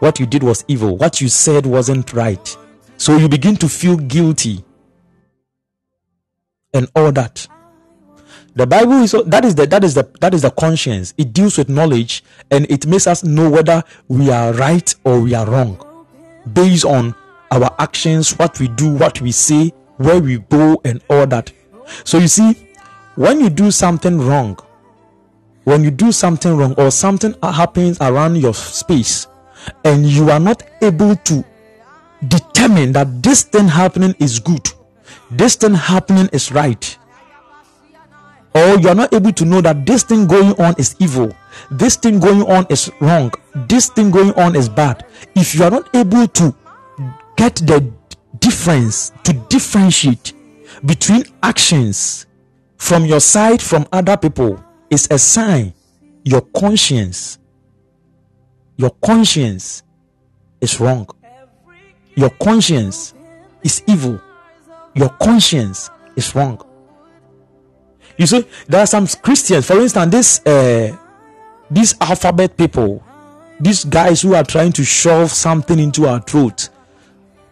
What you did was evil. What you said wasn't right. So you begin to feel guilty and all that. The Bible is that is the that is the that is the conscience. It deals with knowledge and it makes us know whether we are right or we are wrong based on our actions, what we do, what we say, where we go, and all that. So you see, when you do something wrong, when you do something wrong or something happens around your space and you are not able to determine that this thing happening is good, this thing happening is right, or you are not able to know that this thing going on is evil, this thing going on is wrong, this thing going on is bad, if you are not able to get the difference to differentiate between actions from your side, from other people, is a sign your conscience, your conscience is wrong. Your conscience is evil. Your conscience is wrong. You see, there are some Christians, for instance, this uh, these alphabet people, these guys who are trying to shove something into our throat.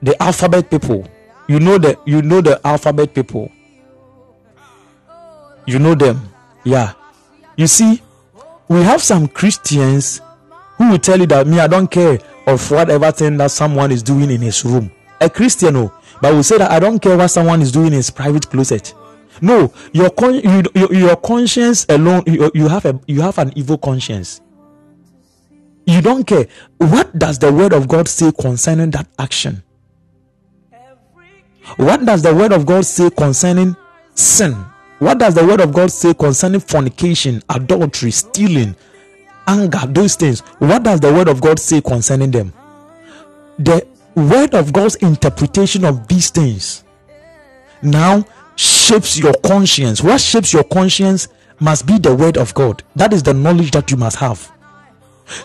The alphabet people, you know the you know the alphabet people you know them. Yeah. You see, we have some Christians who will tell you that me, I don't care of whatever thing that someone is doing in his room. A Christian, oh, but will say that I don't care what someone is doing in his private closet. No, your con- you, your, your conscience alone, you, you have a you have an evil conscience. You don't care. What does the word of God say concerning that action? What does the word of God say concerning sin? What does the word of God say concerning fornication, adultery, stealing, anger, those things? What does the word of God say concerning them? The word of God's interpretation of these things now shapes your conscience. What shapes your conscience must be the word of God. That is the knowledge that you must have.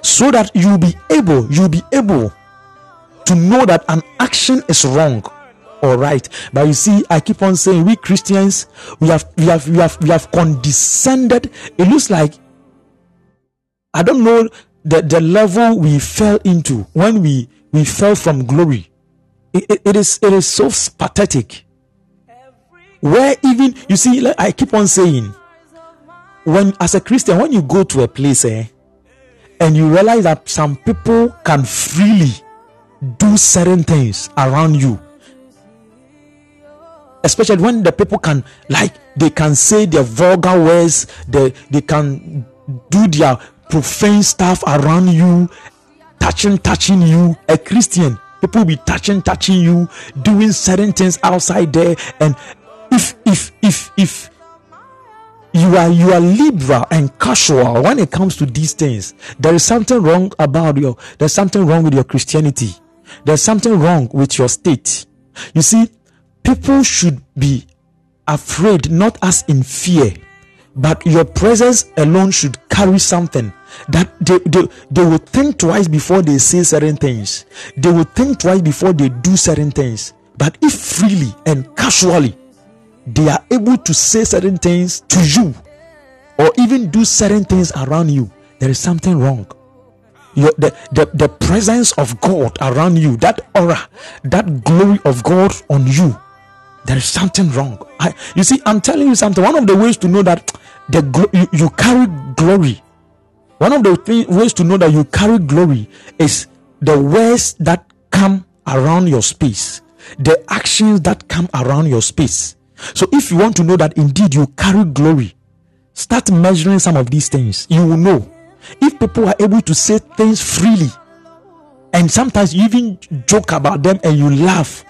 So that you'll be able, you'll be able to know that an action is wrong all right but you see i keep on saying we christians we have we have we have we have condescended it looks like i don't know the the level we fell into when we we fell from glory it, it, it is it is so pathetic. Where even you see, like I keep on saying, when as a Christian, when you go to a place, eh, and you realize that some people can freely do certain things around you especially when the people can like they can say their vulgar words they they can do their profane stuff around you touching touching you. A christian people be touching touching you doing certain things outside there. And if if if if you are you are liberal and casual when it comes to these things there is something wrong about your there's something wrong with your christianity. There's something wrong with your state. You see people should be afraid not as in fear but your presence alone should carry something that they, they, they will think twice before they say certain things. They will think twice before they do certain things. But if freely and casually they are able to say certain things to you or even do certain things around you there is something wrong. Your, the, the, the presence of god around you that aura that glory of god on you there is something wrong. I, you see i'm telling you something. One of the ways to know that the you, you carry glory one of the th- ways to know that you carry glory is the words that come around your space the actions that come around your space so if you want to know that indeed you carry glory start measuring some of these things you will know if people are able to say things freely and sometimes you even joke about them and you laugh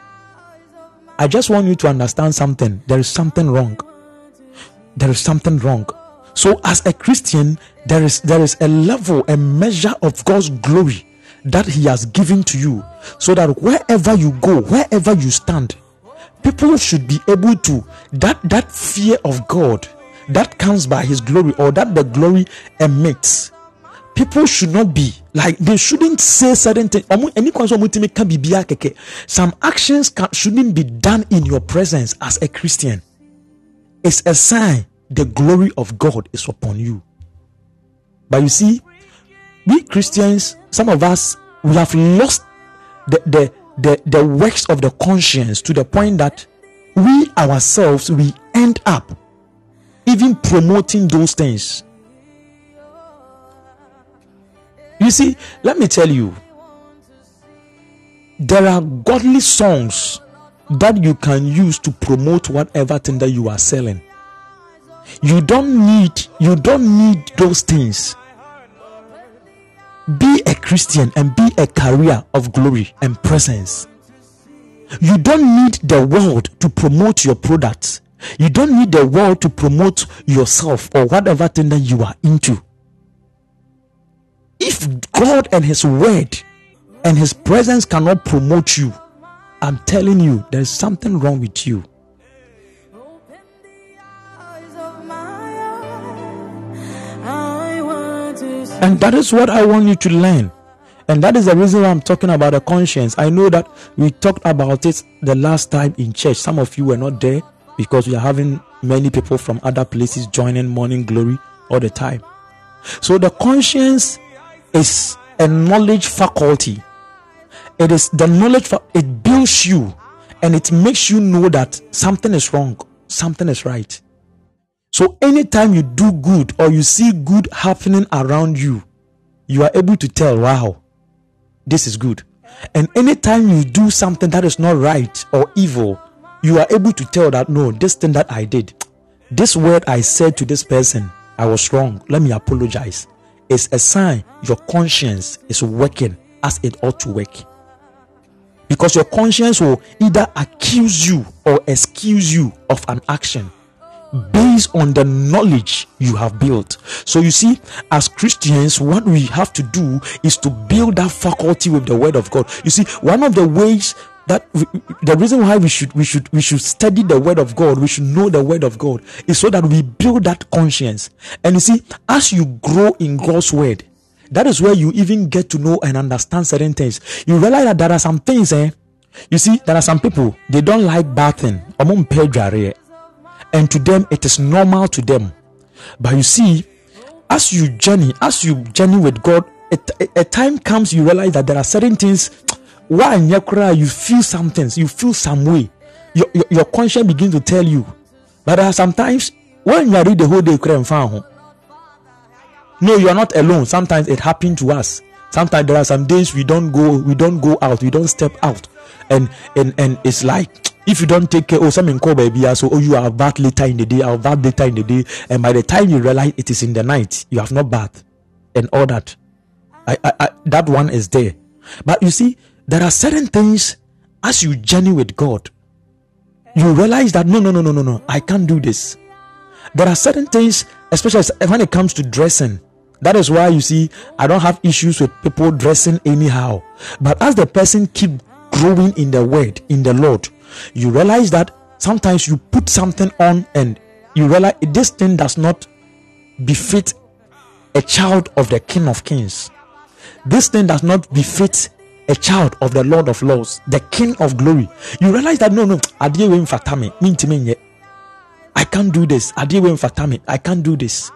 I just want you to understand something. There is something wrong. There is something wrong. So, as a Christian, there is there is a level, a measure of God's glory that He has given to you, so that wherever you go, wherever you stand, people should be able to that that fear of God that comes by His glory or that the glory emits people should not be like they shouldn't say certain things. Some actions can, shouldn't be done in your presence as a christian. It's a sign the glory of god is upon you but you see we christians some of us we have lost the the the, the works of the conscience to the point that we ourselves we end up even promoting those things You see, let me tell you, there are godly songs that you can use to promote whatever thing that you are selling. You don't need you don't need those things. Be a Christian and be a carrier of glory and presence. You don't need the world to promote your products. You don't need the world to promote yourself or whatever thing that you are into if God and His word and His presence cannot promote you, I'm telling you, there's something wrong with you. And that is what I want you to learn. And that is the reason why I'm talking about the conscience. I know that we talked about it the last time in church. Some of you were not there because we are having many people from other places joining Morning Glory all the time. So the conscience is a knowledge faculty. It is the knowledge it builds you and it makes you know that something is wrong, something is right. So anytime you do good or you see good happening around you, you are able to tell, wow, this is good. And anytime you do something that is not right or evil, you are able to tell that no, this thing that I did, this word I said to this person, I was wrong. Let me apologize It's a sign your conscience is working as it ought to work. Because your conscience will either accuse you or excuse you of an action based on the knowledge you have built. So you see, as Christians, what we have to do is to build that faculty with the word of God. You see, one of the ways that we, the reason why we should we should we should study the word of god we should know the word of god is so that we build that conscience and you see as you grow in god's word that is where you even get to know and understand certain things you realize that there are some things eh you see there are some people they don't like bathing and to them it is normal to them but you see as you journey as you journey with god a, a, a time comes you realize that there are certain things why in your cry you feel some things you feel some way. Your, your, your conscience begins to tell you. But there are sometimes when you are read the whole day, you and find no, you are not alone. Sometimes it happened to us. Sometimes there are some days we don't go, we don't go out, we don't step out, and and and it's like if you don't take care, oh, something call baby, so oh, you are bath later in the day, I'll bath later in the day, and by the time you realize it is in the night, you have not bath and all that. I, I, I that one is there, but you see, there are certain things as you journey with God, you realize that no, no, no, no, no, no, I can't do this. There are certain things, especially when it comes to dressing. That is why you see, I don't have issues with people dressing anyhow. But as the person keep growing in the word, in the Lord, you realize that sometimes you put something on and you realize this thing does not befit a child of the King of Kings. This thing does not befit a child of the Lord of Lords, the King of Glory. You realize that no, no, I can't do this. I can't do this.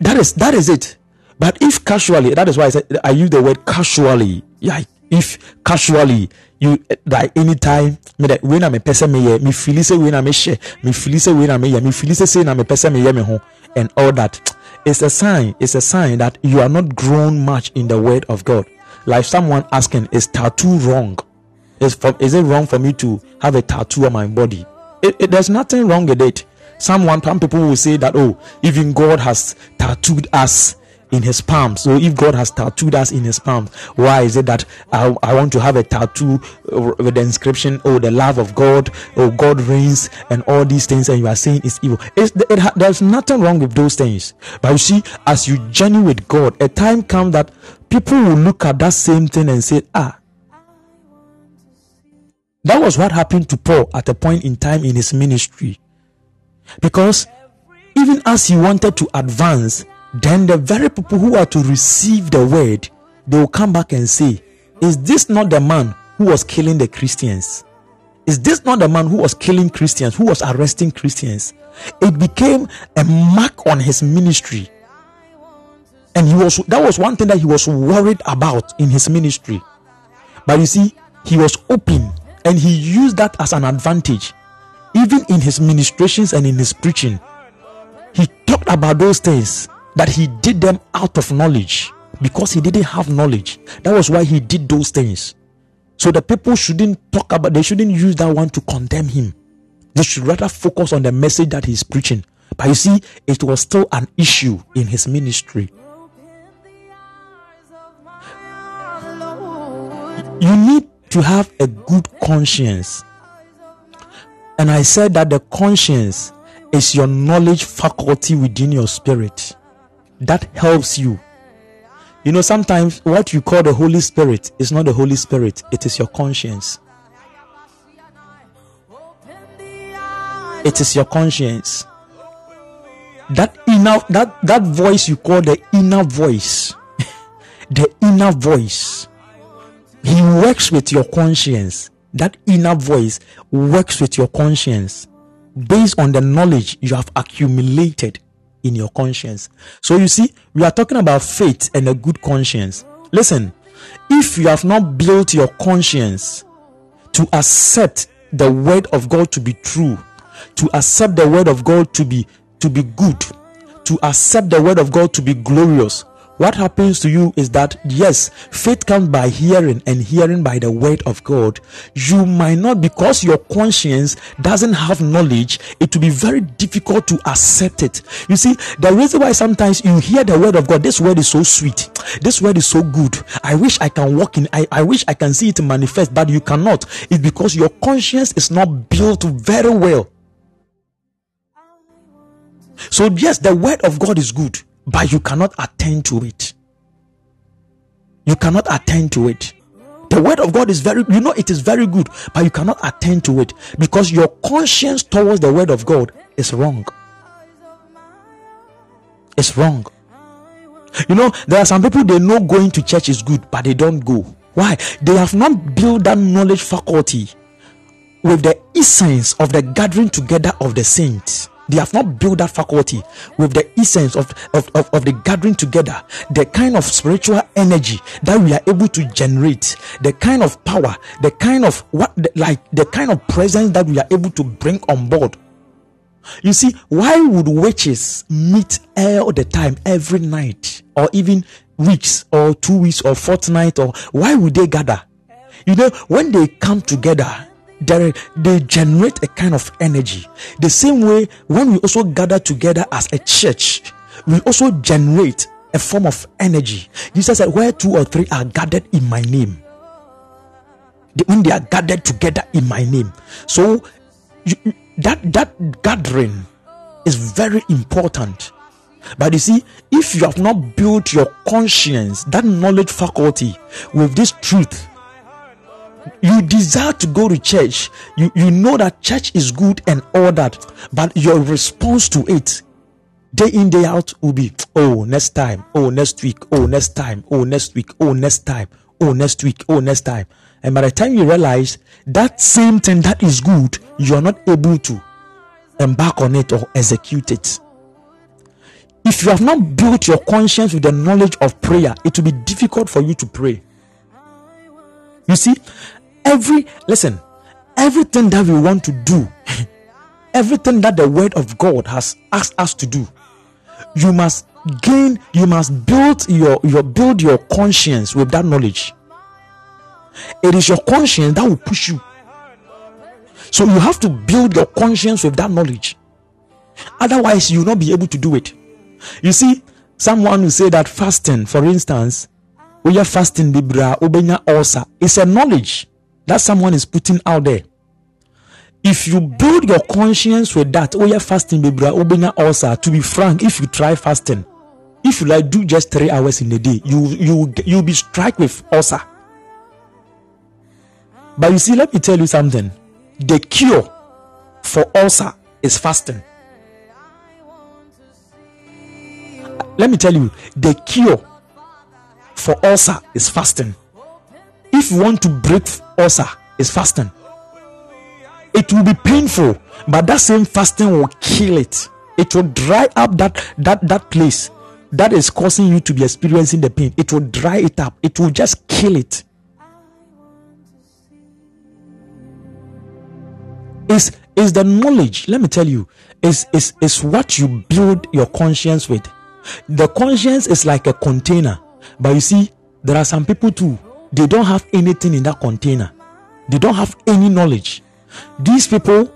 That is that is it. But if casually, that is why I said I use the word casually. Yeah, if casually you like anytime me that when I'm a person me me feel say when I'm a share me feel say when I'm a me feel say I'm a person me me home and all that. It's a sign. It's a sign that you are not grown much in the word of God. Like someone asking, is tattoo wrong? Is from is it wrong for me to have a tattoo on my body? It, it, there's nothing wrong with it. Someone, some people will say that, oh, even God has tattooed us in his palms. So if God has tattooed us in his palms, why is it that I, I want to have a tattoo with the inscription, oh, the love of God, oh, God reigns, and all these things, and you are saying it's evil? It's, it, there's nothing wrong with those things. But you see, as you journey with God, a time comes that people will look at that same thing and say, ah, that was what happened to Paul at a point in time in his ministry. Because even as he wanted to advance, then the very people who are to receive the word, they will come back and say, Is this not the man who was killing the Christians? Is this not the man who was killing Christians, who was arresting Christians? It became a mark on his ministry. And he was that was one thing that he was worried about in his ministry. But you see, he was open and he used that as an advantage even in his ministrations and in his preaching, he talked about those things that he did them out of knowledge because he didn't have knowledge. That was why he did those things. So the people shouldn't talk about, they shouldn't use that one to condemn him. They should rather focus on the message that he's preaching. But you see, it was still an issue in his ministry. You need to have a good conscience and I said that the conscience is your knowledge faculty within your spirit that helps you. You know, sometimes what you call the Holy Spirit is not the Holy Spirit, it is your conscience. It is your conscience. That inner that that voice you call the inner voice. the inner voice. He works with your conscience that inner voice works with your conscience based on the knowledge you have accumulated in your conscience. So you see, we are talking about faith and a good conscience. Listen, if you have not built your conscience to accept the word of God to be true, to accept the word of God to be to be good, to accept the word of God to be glorious, what happens to you is that yes, faith comes by hearing and hearing by the word of God. You might not, because your conscience doesn't have knowledge, it will be very difficult to accept it. You see, the reason why sometimes you hear the word of God, this word is so sweet, this word is so good. I wish I can walk in, I, I wish I can see it manifest, but you cannot. It's because your conscience is not built very well. So, yes, the word of God is good but you cannot attend to it. You cannot attend to it. The word of God is very, you know, it is very good, but you cannot attend to it because your conscience towards the word of God is wrong. It's wrong. You know, there are some people they know going to church is good, but they don't go. Why? They have not built that knowledge faculty with the essence of the gathering together of the saints. They have not built that faculty with the essence of, of, of, of, the gathering together, the kind of spiritual energy that we are able to generate, the kind of power, the kind of what, like the kind of presence that we are able to bring on board. You see, why would witches meet all the time, every night, or even weeks, or two weeks, or fortnight, or why would they gather? You know, when they come together, they, they generate a kind of energy. The same way, when we also gather together as a church, we also generate a form of energy. Jesus said, Where two or three are gathered in my name, when they are gathered together in my name. So, you, that, that gathering is very important. But you see, if you have not built your conscience, that knowledge faculty with this truth, you desire to go to church. You you know that church is good and all that but your response to it day in day out will be oh next time oh next week oh next time oh next week oh next time oh next week oh next time. And by the time you realize that same thing that is good you're not able to embark on it or execute it. If you have not built your conscience with the knowledge of prayer it will be difficult for you to pray. You see every listen everything that we want to do everything that the word of god has asked us to do you must gain you must build your your build your conscience with that knowledge. It is your conscience that will push you. So you have to build your conscience with that knowledge. Otherwise you will not be able to do it. You see someone will say that fasting for instance we are fasting bibra obenya ulcer it's a knowledge that someone is putting out there. If you build your conscience with that oh yeah fasting baby oh, obenya ulcer to be frank if you try fasting if you like do just three hours in a day you you you'll be struck with ulcer. But you see let me tell you something. The cure for ulcer is fasting. Let me tell you the cure for ulcer is fasting if you want to break ulcer is fasting. It will be painful but that same fasting will kill it. It will dry up that that that place that is causing you to be experiencing the pain. It will dry it up. It will just kill it. Is is the knowledge. Let me tell you is is is what you build your conscience with. The conscience is like a container but you see there are some people too they don't have anything in that container. They don't have any knowledge. These people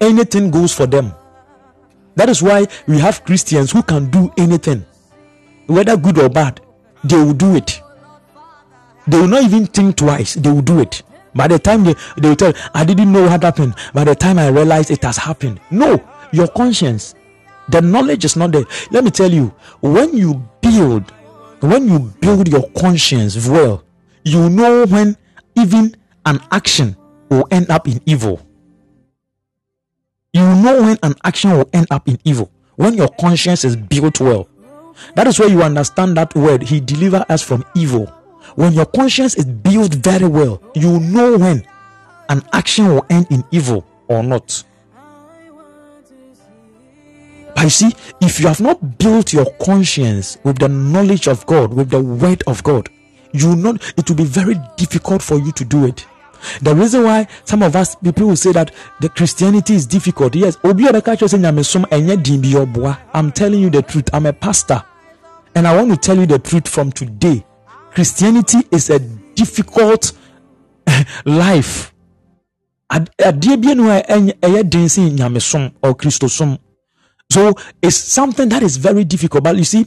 anything goes for them. That is why we have christians who can do anything whether good or bad they will do it. They will not even think twice they will do it. By the time they, they will tell i didn't know what happened. By the time i realized it has happened. No your conscience the knowledge is not there. Let me tell you when you build when you build your conscience well, you know when even an action will end up in evil. You know when an action will end up in evil. When your conscience is built well. That is where you understand that word. He deliver us from evil. When your conscience is built very well, you know when an action will end in evil or not. But you see, if you have not built your conscience with the knowledge of God, with the word of God, you will not, it will be very difficult for you to do it. The reason why some of us people will say that the Christianity is difficult. Yes, I'm telling you the truth. I'm a pastor. And I want to tell you the truth from today. Christianity is a difficult life. or so it's something that is very difficult. But you see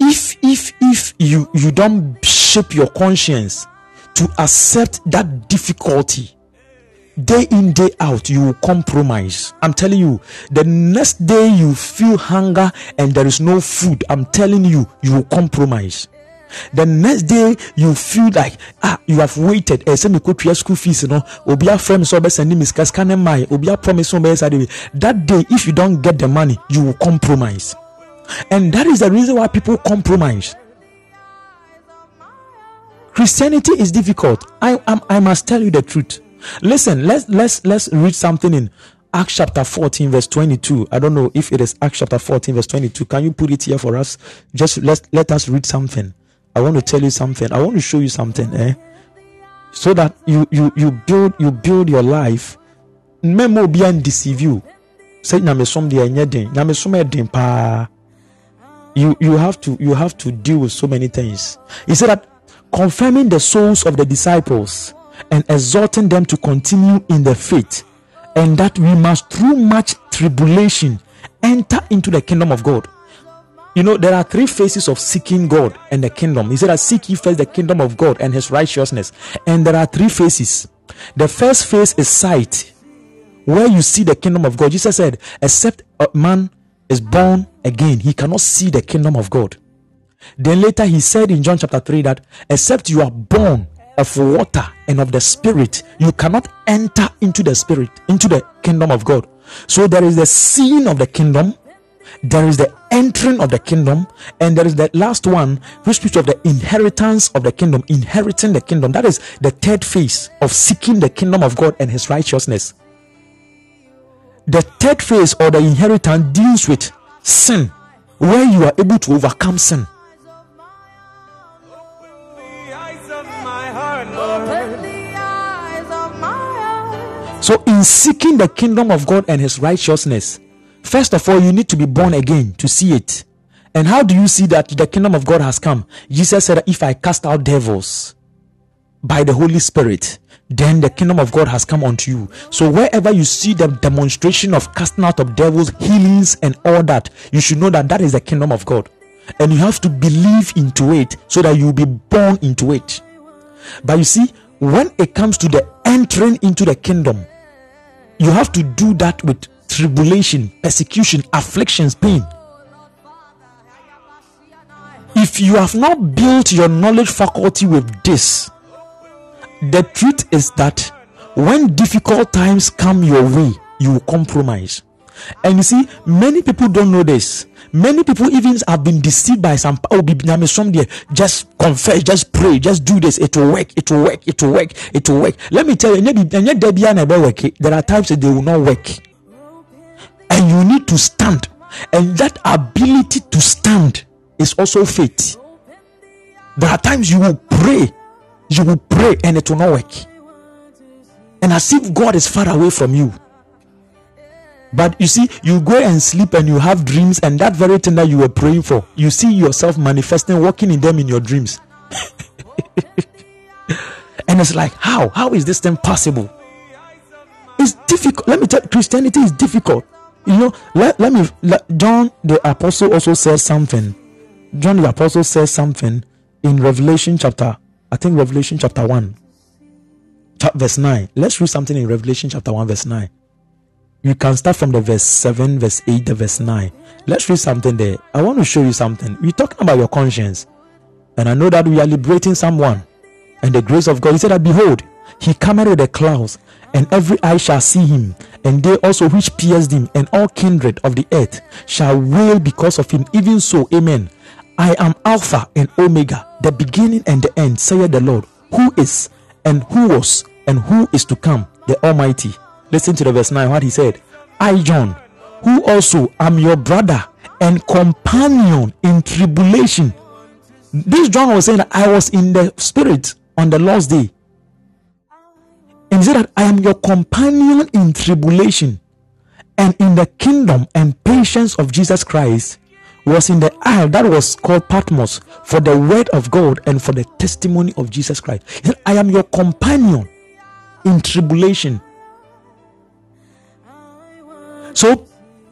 if if if you you don't shape your conscience to accept that difficulty day in day out you will compromise. I'm telling you the next day you feel hunger and there is no food i'm telling you you will compromise the next day you feel like ah you have waited ẹ sẹ mi kò tuya school fees no obi afrẹ mi sọ ọbẹ sẹ ni mi sika sika ne ma ye obi promise ọbẹ sẹ de that day if you don't get the money you will compromise and that is the reason why people compromise. Christianity is difficult. I, I I must tell you the truth. Listen, let's let's let's read something in Acts chapter 14, verse 22. I don't know if it is Acts chapter 14, verse 22. Can you put it here for us? Just let let us read something. I want to tell you something. I want to show you something, eh? So that you you you build you build your life. Memo be and deceive you. Say nyamesom de enye den. Nyamesom den pa. You you have to you have to deal with so many things. He said that confirming the souls of the disciples and exhorting them to continue in the faith and that we must through much tribulation enter into the kingdom of God. You know, there are three phases of seeking God and the kingdom. He said that seek ye first the kingdom of God and his righteousness. And there are three phases. The first phase is sight, where you see the kingdom of God. Jesus said, except a man is born again, he cannot see the kingdom of God. Then later he said in John chapter 3 that except you are born of water and of the spirit, you cannot enter into the spirit, into the kingdom of God. So there is the seeing of the kingdom, there is the entering of the kingdom, and there is the last one, which speaks of the inheritance of the kingdom, inheriting the kingdom. That is the third phase of seeking the kingdom of God and his righteousness. The third phase or the inheritance deals with sin, where you are able to overcome sin. So, in seeking the kingdom of God and his righteousness, first of all, you need to be born again to see it. And how do you see that the kingdom of God has come? Jesus said, If I cast out devils by the Holy Spirit, then the kingdom of God has come unto you. So, wherever you see the demonstration of casting out of devils, healings, and all that, you should know that that is the kingdom of God. And you have to believe into it so that you will be born into it. But you see, when it comes to the entering into the kingdom, you have to do that with tribulation, persecution, afflictions, pain. If you have not built your knowledge faculty with this, the truth is that when difficult times come your way, you compromise. And you see, many people don't know this. Many people even have been deceived by some oh there. Just confess, just pray, just do this. It will work, it will work, it will work, it will work. Let me tell you, there are times that they will not work. And you need to stand. And that ability to stand is also faith. There are times you will pray, you will pray, and it will not work. And as if God is far away from you. But you see, you go and sleep and you have dreams, and that very thing that you were praying for, you see yourself manifesting, walking in them in your dreams. and it's like, how? How is this thing possible? It's difficult. Let me tell you, Christianity is difficult. You know, let, let me let, John the apostle also says something. John the apostle says something in Revelation chapter, I think Revelation chapter 1, verse 9. Let's read something in Revelation chapter 1, verse 9 you can start from the verse 7 verse 8 the verse 9 let's read something there. I want to show you something. We're talking about your conscience. And i know that we are liberating someone. And the grace of god he said that behold he cometh with the clouds and every eye shall see him and they also which pierced him and all kindred of the earth shall wail because of him even so amen i am alpha and omega the beginning and the end saith the lord who is and who was and who is to come the almighty Listen to the verse 9 what he said. I, John, who also am your brother and companion in tribulation. This John was saying I was in the spirit on the last day. And he said that I am your companion in tribulation and in the kingdom and patience of Jesus Christ was in the isle that was called Patmos for the word of God and for the testimony of Jesus Christ. He said, I am your companion in tribulation so,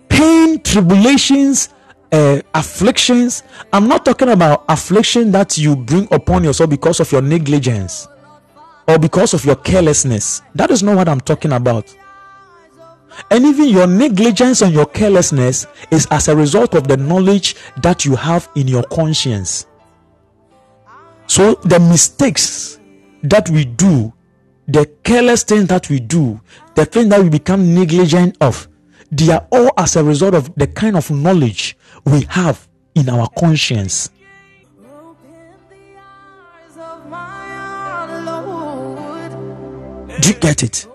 pain, tribulations, uh, afflictions. I'm not talking about affliction that you bring upon yourself because of your negligence or because of your carelessness. That is not what I'm talking about. And even your negligence and your carelessness is as a result of the knowledge that you have in your conscience. So, the mistakes that we do, the careless things that we do, the things that we become negligent of, they are all as a result of the kind of knowledge we have in our conscience. Do you get it?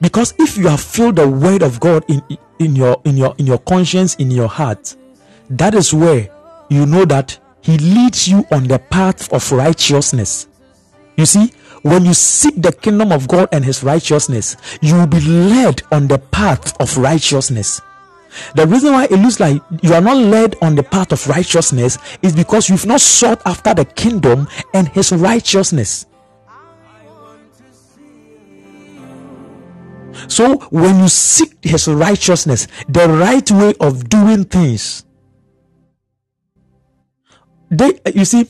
Because if you have filled the word of God in, in your in your in your conscience, in your heart, that is where you know that He leads you on the path of righteousness. You see, when you seek the kingdom of God and His righteousness, you will be led on the path of righteousness. The reason why it looks like you are not led on the path of righteousness is because you've not sought after the kingdom and His righteousness. So when you seek his righteousness, the right way of doing things, they you see,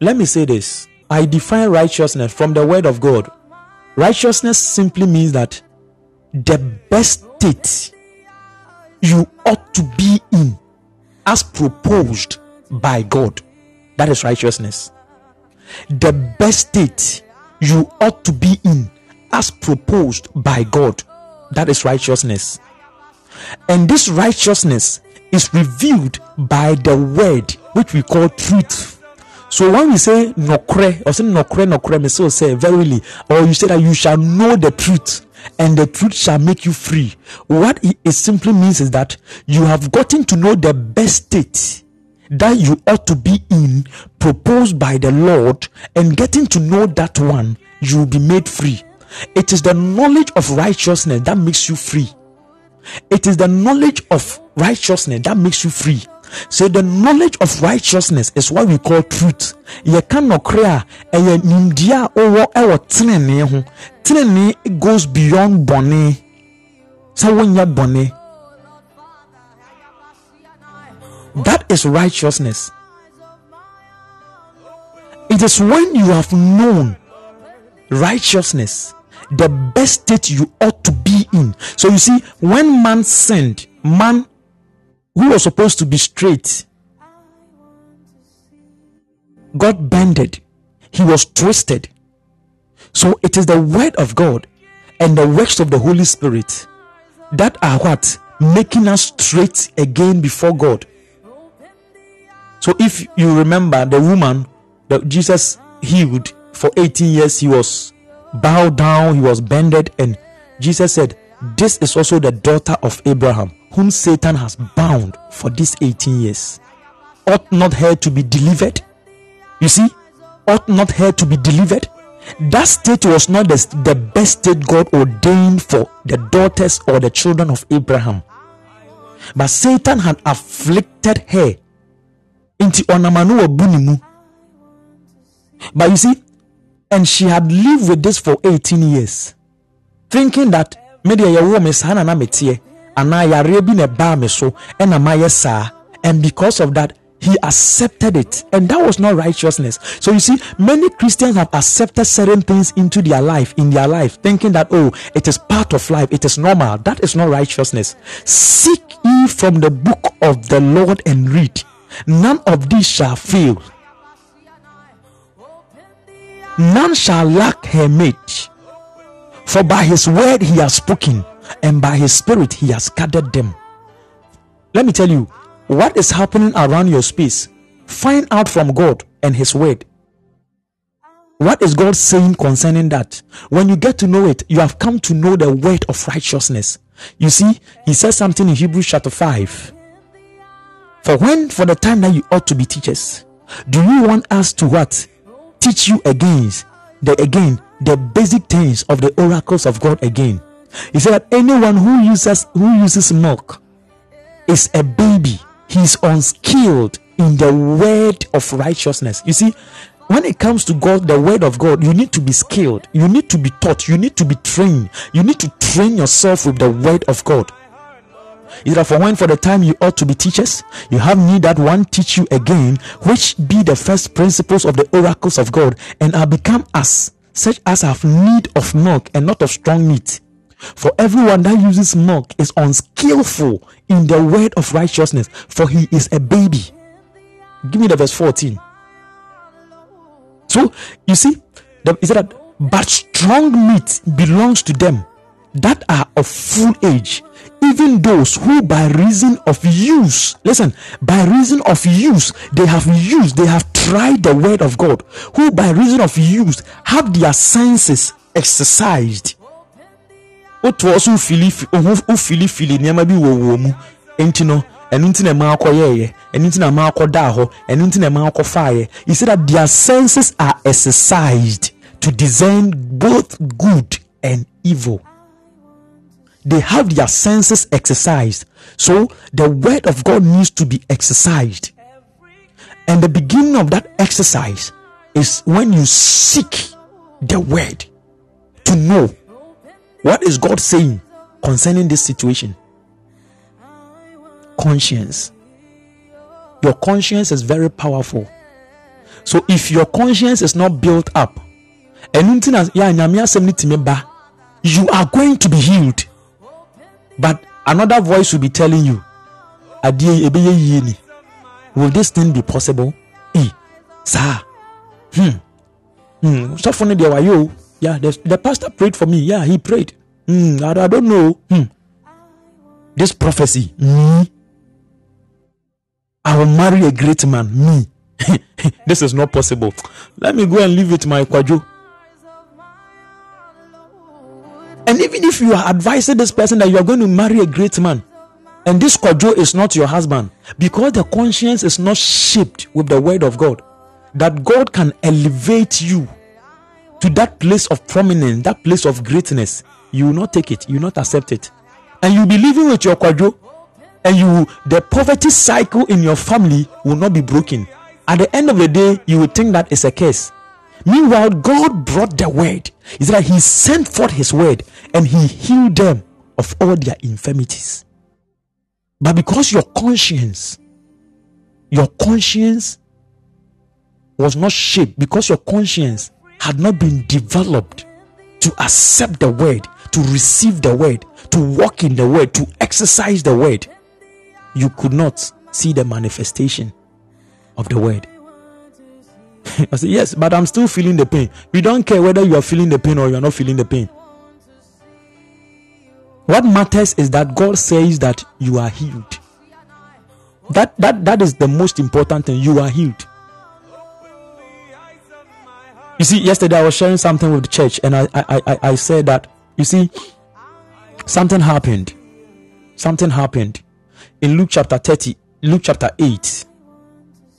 let me say this. I define righteousness from the word of God. Righteousness simply means that the best state you ought to be in as proposed by God. That is righteousness. The best state you ought to be in as proposed by God. That is righteousness. And this righteousness is revealed by the word which we call truth. So when we say nokre, or say nokre, nokre, me so say verily, or you say that you shall know the truth, and the truth shall make you free. What it simply means is that you have gotten to know the best state that you ought to be in, proposed by the Lord, and getting to know that one, you will be made free. It is the knowledge of righteousness that makes you free. It is the knowledge of righteousness that makes you free. So the knowledge of righteousness is what we call truth. Cannot create a nimdia or our tenene. Tenene goes beyond bonne. So when you're bonne, that is righteousness. It is when you have known righteousness the best state you ought to be in. So you see, when man sinned, man who was supposed to be straight got bended, he was twisted. So it is the word of God and the works of the Holy Spirit that are what making us straight again before God. So if you remember the woman that Jesus healed for 18 years, he was bowed down, he was bended, and Jesus said, This is also the daughter of Abraham, whom Satan has bound for these 18 years. Ought not her to be delivered? You see, ought not her to be delivered? That state was not the, the best state God ordained for the daughters or the children of Abraham. But Satan had afflicted her. But you see, and she had lived with this for 18 years thinking that media yɛwɔ me saa na na meteɛ anaa yareɛ bi me so ɛna mayɛ and because of that he accepted it. And that was not righteousness. So you see many christians have accepted certain things into their life in their life thinking that oh it is part of life it is normal. That is not righteousness. Seek ye from the book of the lord and read. None of these shall fail none shall lack her mate. For by his word he has spoken, and by his spirit he has gathered them. Let me tell you what is happening around your space. Find out from God and his word. What is God saying concerning that? When you get to know it, you have come to know the word of righteousness. You see, he says something in Hebrews chapter 5. For when, for the time that you ought to be teachers, do you want us to what? Teach you against the again the basic things of the oracles of God again. He said that anyone who uses who uses milk is a baby. He's unskilled in the word of righteousness. You see, when it comes to God, the word of God, you need to be skilled. You need to be taught. You need to be trained. You need to train yourself with the word of God. Is that for when for the time you ought to be teachers, you have need that one teach you again, which be the first principles of the oracles of God, and are become as such as have need of milk and not of strong meat. For everyone that uses milk is unskillful in the word of righteousness, for he is a baby. Give me the verse 14. So you see, the, is that but strong meat belongs to them that are of full age, even those who by reason of use, listen, by reason of use, they have used, they have tried the word of God, who by reason of use have their senses exercised. wotoɔ so wofili ho wofilifili nneɛma bi wɔ wɔ mu. Nti no ɛno nti na ɛma akɔyɛɛyɛ ɛno nti na ɛma ɛno nti na ɛma akɔfaeɛ you see that their senses are exercised to discern both good and evil they have their senses exercised so the word of god needs to be exercised and the beginning of that exercise is when you seek the word to know what is God saying concerning this situation. Conscience. Your conscience is very powerful. So if your conscience is not built up, you are going to be healed. But another voice will be telling you, Will this thing be possible? Eh, sir. Hmm. Hmm. So funny there were you. Yeah, the, the pastor prayed for me. Yeah, he prayed. Hmm. I, I don't know. Hmm. This prophecy. Me. I will marry a great man. Me. this is not possible. Let me go and live with my kwajo. And even if you are advising this person that you are going to marry a great man, and this kwajo is not your husband, because the conscience is not shaped with the word of God, that God can elevate you to that place of prominence, that place of greatness, you will not take it, you will not accept it. And you'll be living with your kwajo, and you the poverty cycle in your family will not be broken. At the end of the day, you will think that it's a curse. Meanwhile, God brought the word. Is that He sent forth His word and He healed them of all their infirmities. But because your conscience, your conscience was not shaped, because your conscience had not been developed to accept the word, to receive the word, to walk in the word, to exercise the word, you could not see the manifestation of the word. I said, Yes, but I'm still feeling the pain. We don't care whether you are feeling the pain or you are not feeling the pain. What matters is that God says that you are healed. That that that is the most important thing. You are healed. You see, yesterday I was sharing something with the church, and I I, I, I said that you see, something happened. Something happened in Luke chapter 30, Luke chapter 8.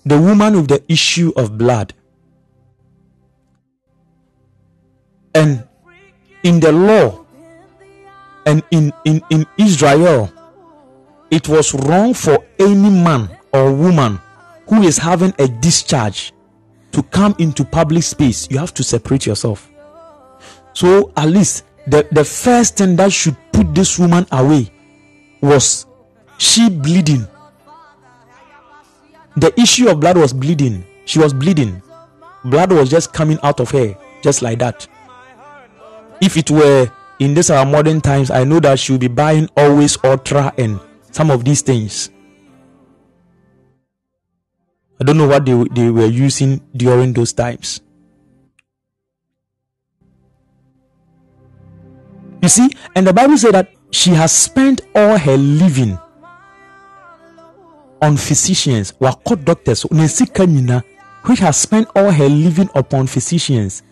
The woman with the issue of blood. And in the law and in, in, in Israel, it was wrong for any man or woman who is having a discharge to come into public space, you have to separate yourself. So, at least the, the first thing that should put this woman away was she bleeding. The issue of blood was bleeding. She was bleeding. Blood was just coming out of her, just like that. If it were in this our modern times, I know that she will be buying always ultra and some of these things. I don't know what they, they were using during those times. You see, and the Bible said that she has spent all her living on physicians, what doctors, which has spent all her living upon physicians,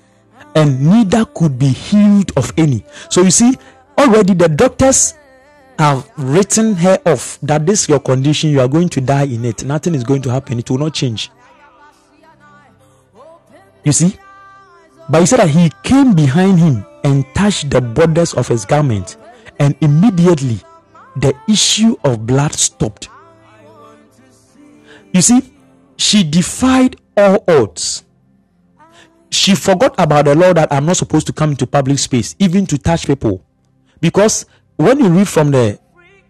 and neither could be healed of any. So you see, already the doctors have written her off that this your condition you are going to die in it. Nothing is going to happen. It will not change. You see? But he said that he came behind him and touched the borders of his garment and immediately the issue of blood stopped you see she defied all odds she forgot about the law that i'm not supposed to come into public space even to touch people because when you read from the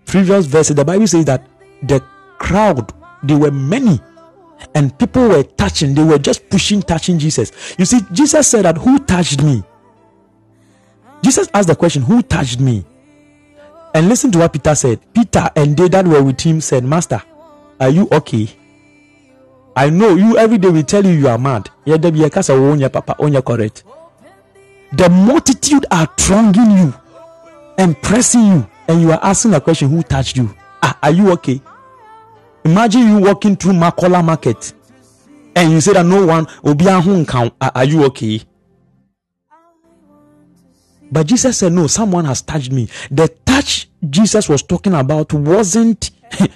previous verse, the Bible says that the crowd, they were many, and people were touching, they were just pushing, touching Jesus. You see, Jesus said that, Who touched me? Jesus asked the question, Who touched me? And listen to what Peter said. Peter and they that were with him said, Master, are you okay? I know you every day we tell you you are mad. papa, correct. The multitude are thronging you and pressing you and you are asking a question who touched you ah, are you okay imagine you walking through makola market and you say that no one will be a are you okay But Jesus said, No, someone has touched me. The touch Jesus was talking about wasn't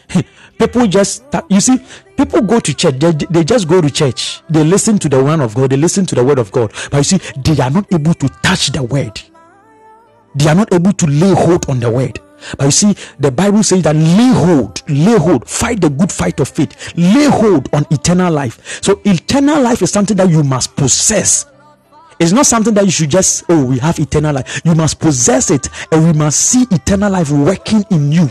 people just you see people go to church they, they just go to church they listen to the word of god they listen to the word of god but you see they are not able to touch the word. They are not able to lay hold on the word. But you see the bible says that lay hold lay hold fight the good fight of faith lay hold on eternal life. So eternal life is something that you must possess it's not something that you should just oh we have eternal life you must possess it and we must see eternal life working in you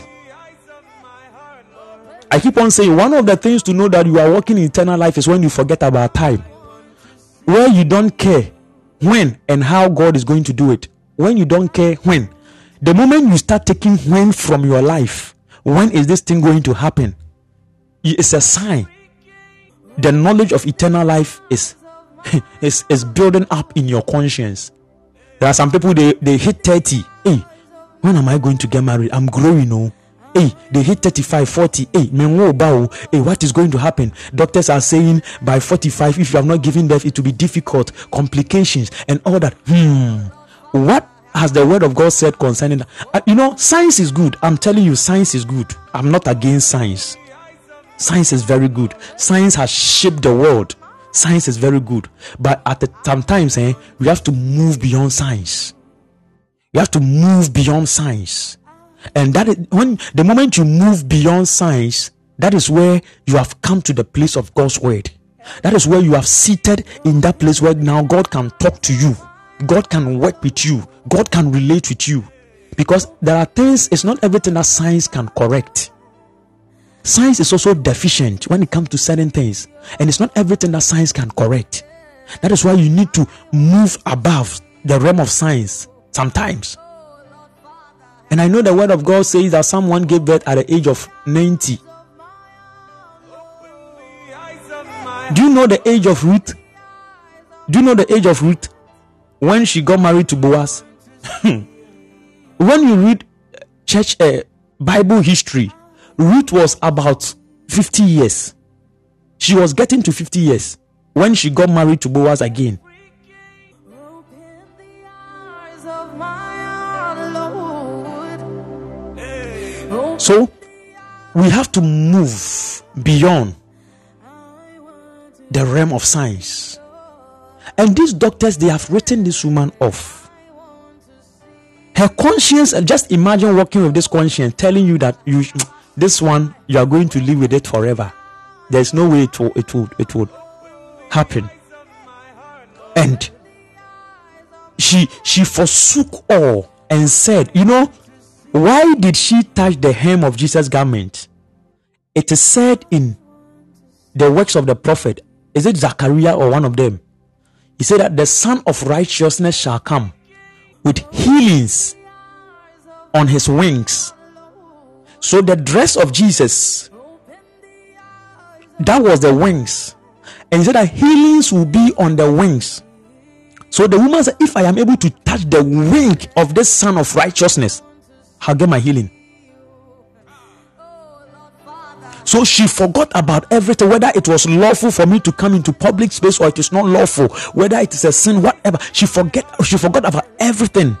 I keep on saying one of the things to know that you are walking in eternal life is when you forget about time, where you don't care when and how God is going to do it. When you don't care when, the moment you start taking when from your life, when is this thing going to happen? It's a sign. The knowledge of eternal life is is, is building up in your conscience. There are some people they, they hit 30. Hey, when am I going to get married? I'm growing, oh. Hey they hit 35 40 hey bao hey what is going to happen? Doctors are saying by 45 if you have not given birth it will be difficult complications and all that. Hmm. What has the word of god said concerning that? Uh, you know science is good. I'm telling you science is good. I'm not against science. Science is very good. Science has shaped the world science is very good but at the sometimes eh, we have to move beyond science you have to move beyond science and that is when the moment you move beyond science, that is where you have come to the place of God's word. That is where you have seated in that place where now God can talk to you, God can work with you, God can relate with you. Because there are things, it's not everything that science can correct. Science is also deficient when it comes to certain things, and it's not everything that science can correct. That is why you need to move above the realm of science sometimes. And I know the word of God says that someone gave birth at the age of 90. Do you know the age of Ruth? Do you know the age of Ruth when she got married to Boaz? when you read church uh, Bible history, Ruth was about 50 years. She was getting to 50 years when she got married to Boaz again. So we have to move beyond the realm of science. And these doctors, they have written this woman off. Her conscience, just imagine working with this conscience, telling you that you this one you are going to live with it forever. There's no way it will it would it would happen. And she she forsook all and said, you know, why did she touch the hem of Jesus' garment? It is said in the works of the prophet, is it Zachariah or one of them? He said that the Son of Righteousness shall come with healings on his wings. So the dress of Jesus, that was the wings. And he said that healings will be on the wings. So the woman said, If I am able to touch the wing of this Son of Righteousness, I'll get my healing. So she forgot about everything, whether it was lawful for me to come into public space or it is not lawful, whether it is a sin, whatever. She forget she forgot about everything.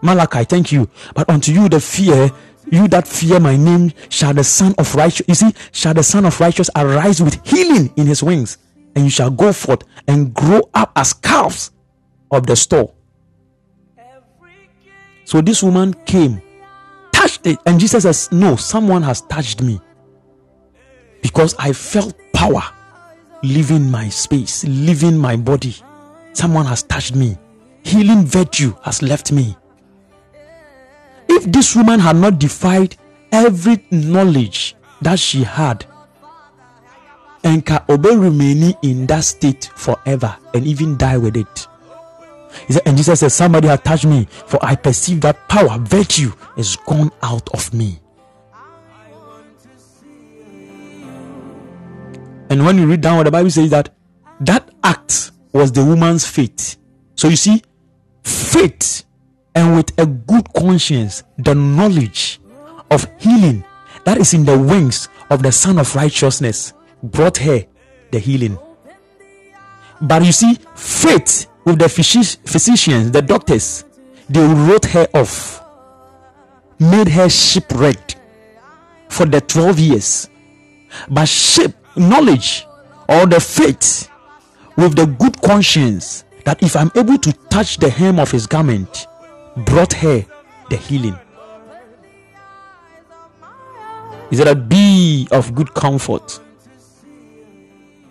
Malachi, thank you. But unto you the fear, you that fear my name, shall the son of righteous you see, shall the son of righteous arise with healing in his wings, and you shall go forth and grow up as calves of the store. So this woman came, touched it, and Jesus says, No, someone has touched me because I felt power leaving my space, leaving my body. Someone has touched me. Healing virtue has left me. If this woman had not defied every knowledge that she had, and can obey remaining in that state forever and even die with it. And Jesus said, Somebody has touched me, for I perceive that power, virtue is gone out of me. And when you read down what the Bible says that that act was the woman's faith. So you see, faith and with a good conscience, the knowledge of healing that is in the wings of the Son of Righteousness brought her the healing. But you see, faith with the physicians, the doctors, they wrote her off, made her shipwrecked for the 12 years. But ship knowledge or the faith with the good conscience that if I'm able to touch the hem of his garment, brought her the healing. Is it a be of good comfort?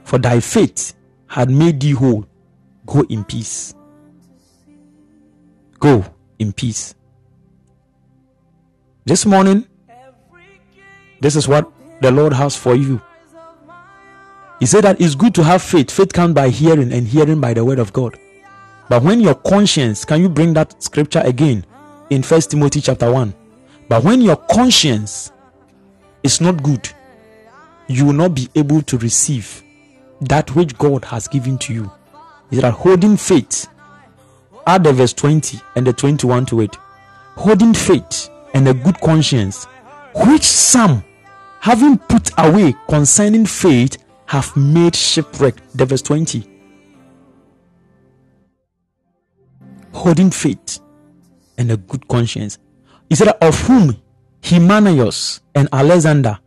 For thy faith had made thee whole. Go in peace. Go in peace. This morning, this is what the Lord has for you. He said that it's good to have faith. Faith comes by hearing, and hearing by the word of God. But when your conscience, can you bring that scripture again in First Timothy chapter 1? But when your conscience is not good, you will not be able to receive that which God has given to you. Is that holding faith? Add the verse 20 and the 21 to it. Holding faith and a good conscience, which some, having put away concerning faith, have made shipwreck. The verse 20. Holding faith and a good conscience. He said, Of whom Hymenaeus and Alexander,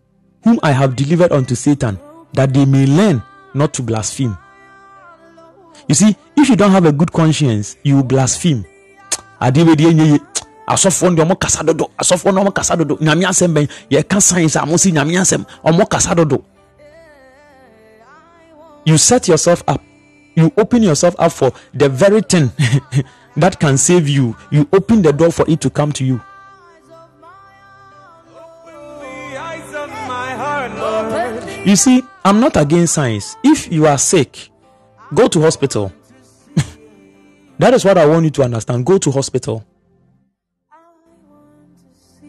whom I have delivered unto Satan, that they may learn not to blaspheme. You see, if you don't have a good conscience, you blaspheme. you set yourself up you open yourself up for the very thing that can save you you open the door for it to come to you. You see i'm not against science. If you are sick go to hospital. That is what i want you to understand. Go to hospital.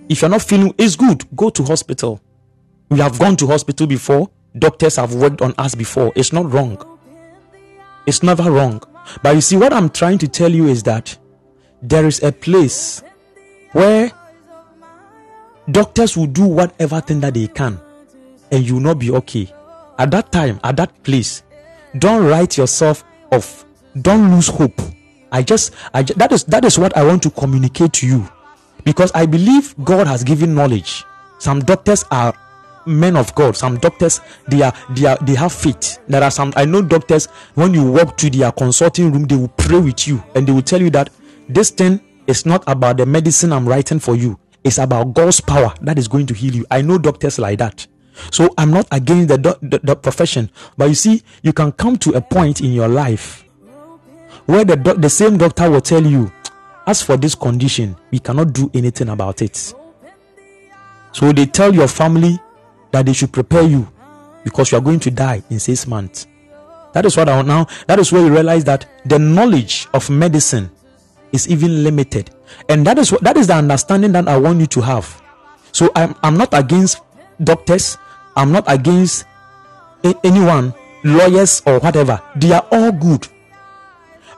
If you're not feeling it's good. Go to hospital. We have gone to hospital before. Doctors have worked on us before. It's not wrong. It's never wrong. But you see, what I'm trying to tell you is that there is a place where doctors will do whatever thing that they can and you will not be okay. At that time, at that place, don't write yourself off. Don't lose hope. I just, I just, that is that is what I want to communicate to you, because I believe God has given knowledge. Some doctors are men of God, some doctors, they are they are they have faith. There are some I know doctors when you walk to their consulting room, they will pray with you and they will tell you that this thing is not about the medicine I'm writing for you. It's about God's power that is going to heal you. I know doctors like that. So I'm not against the, the, the profession, but you see, you can come to a point in your life where the the same doctor will tell you, as for this condition, we cannot do anything about it. So they tell your family that they should prepare you because you are going to die in six months. That is what I want now. That is where you realize that the knowledge of medicine is even limited, and that is what that is the understanding that I want you to have. So I'm I'm not against doctors. I'm not against a- anyone, lawyers or whatever. They are all good,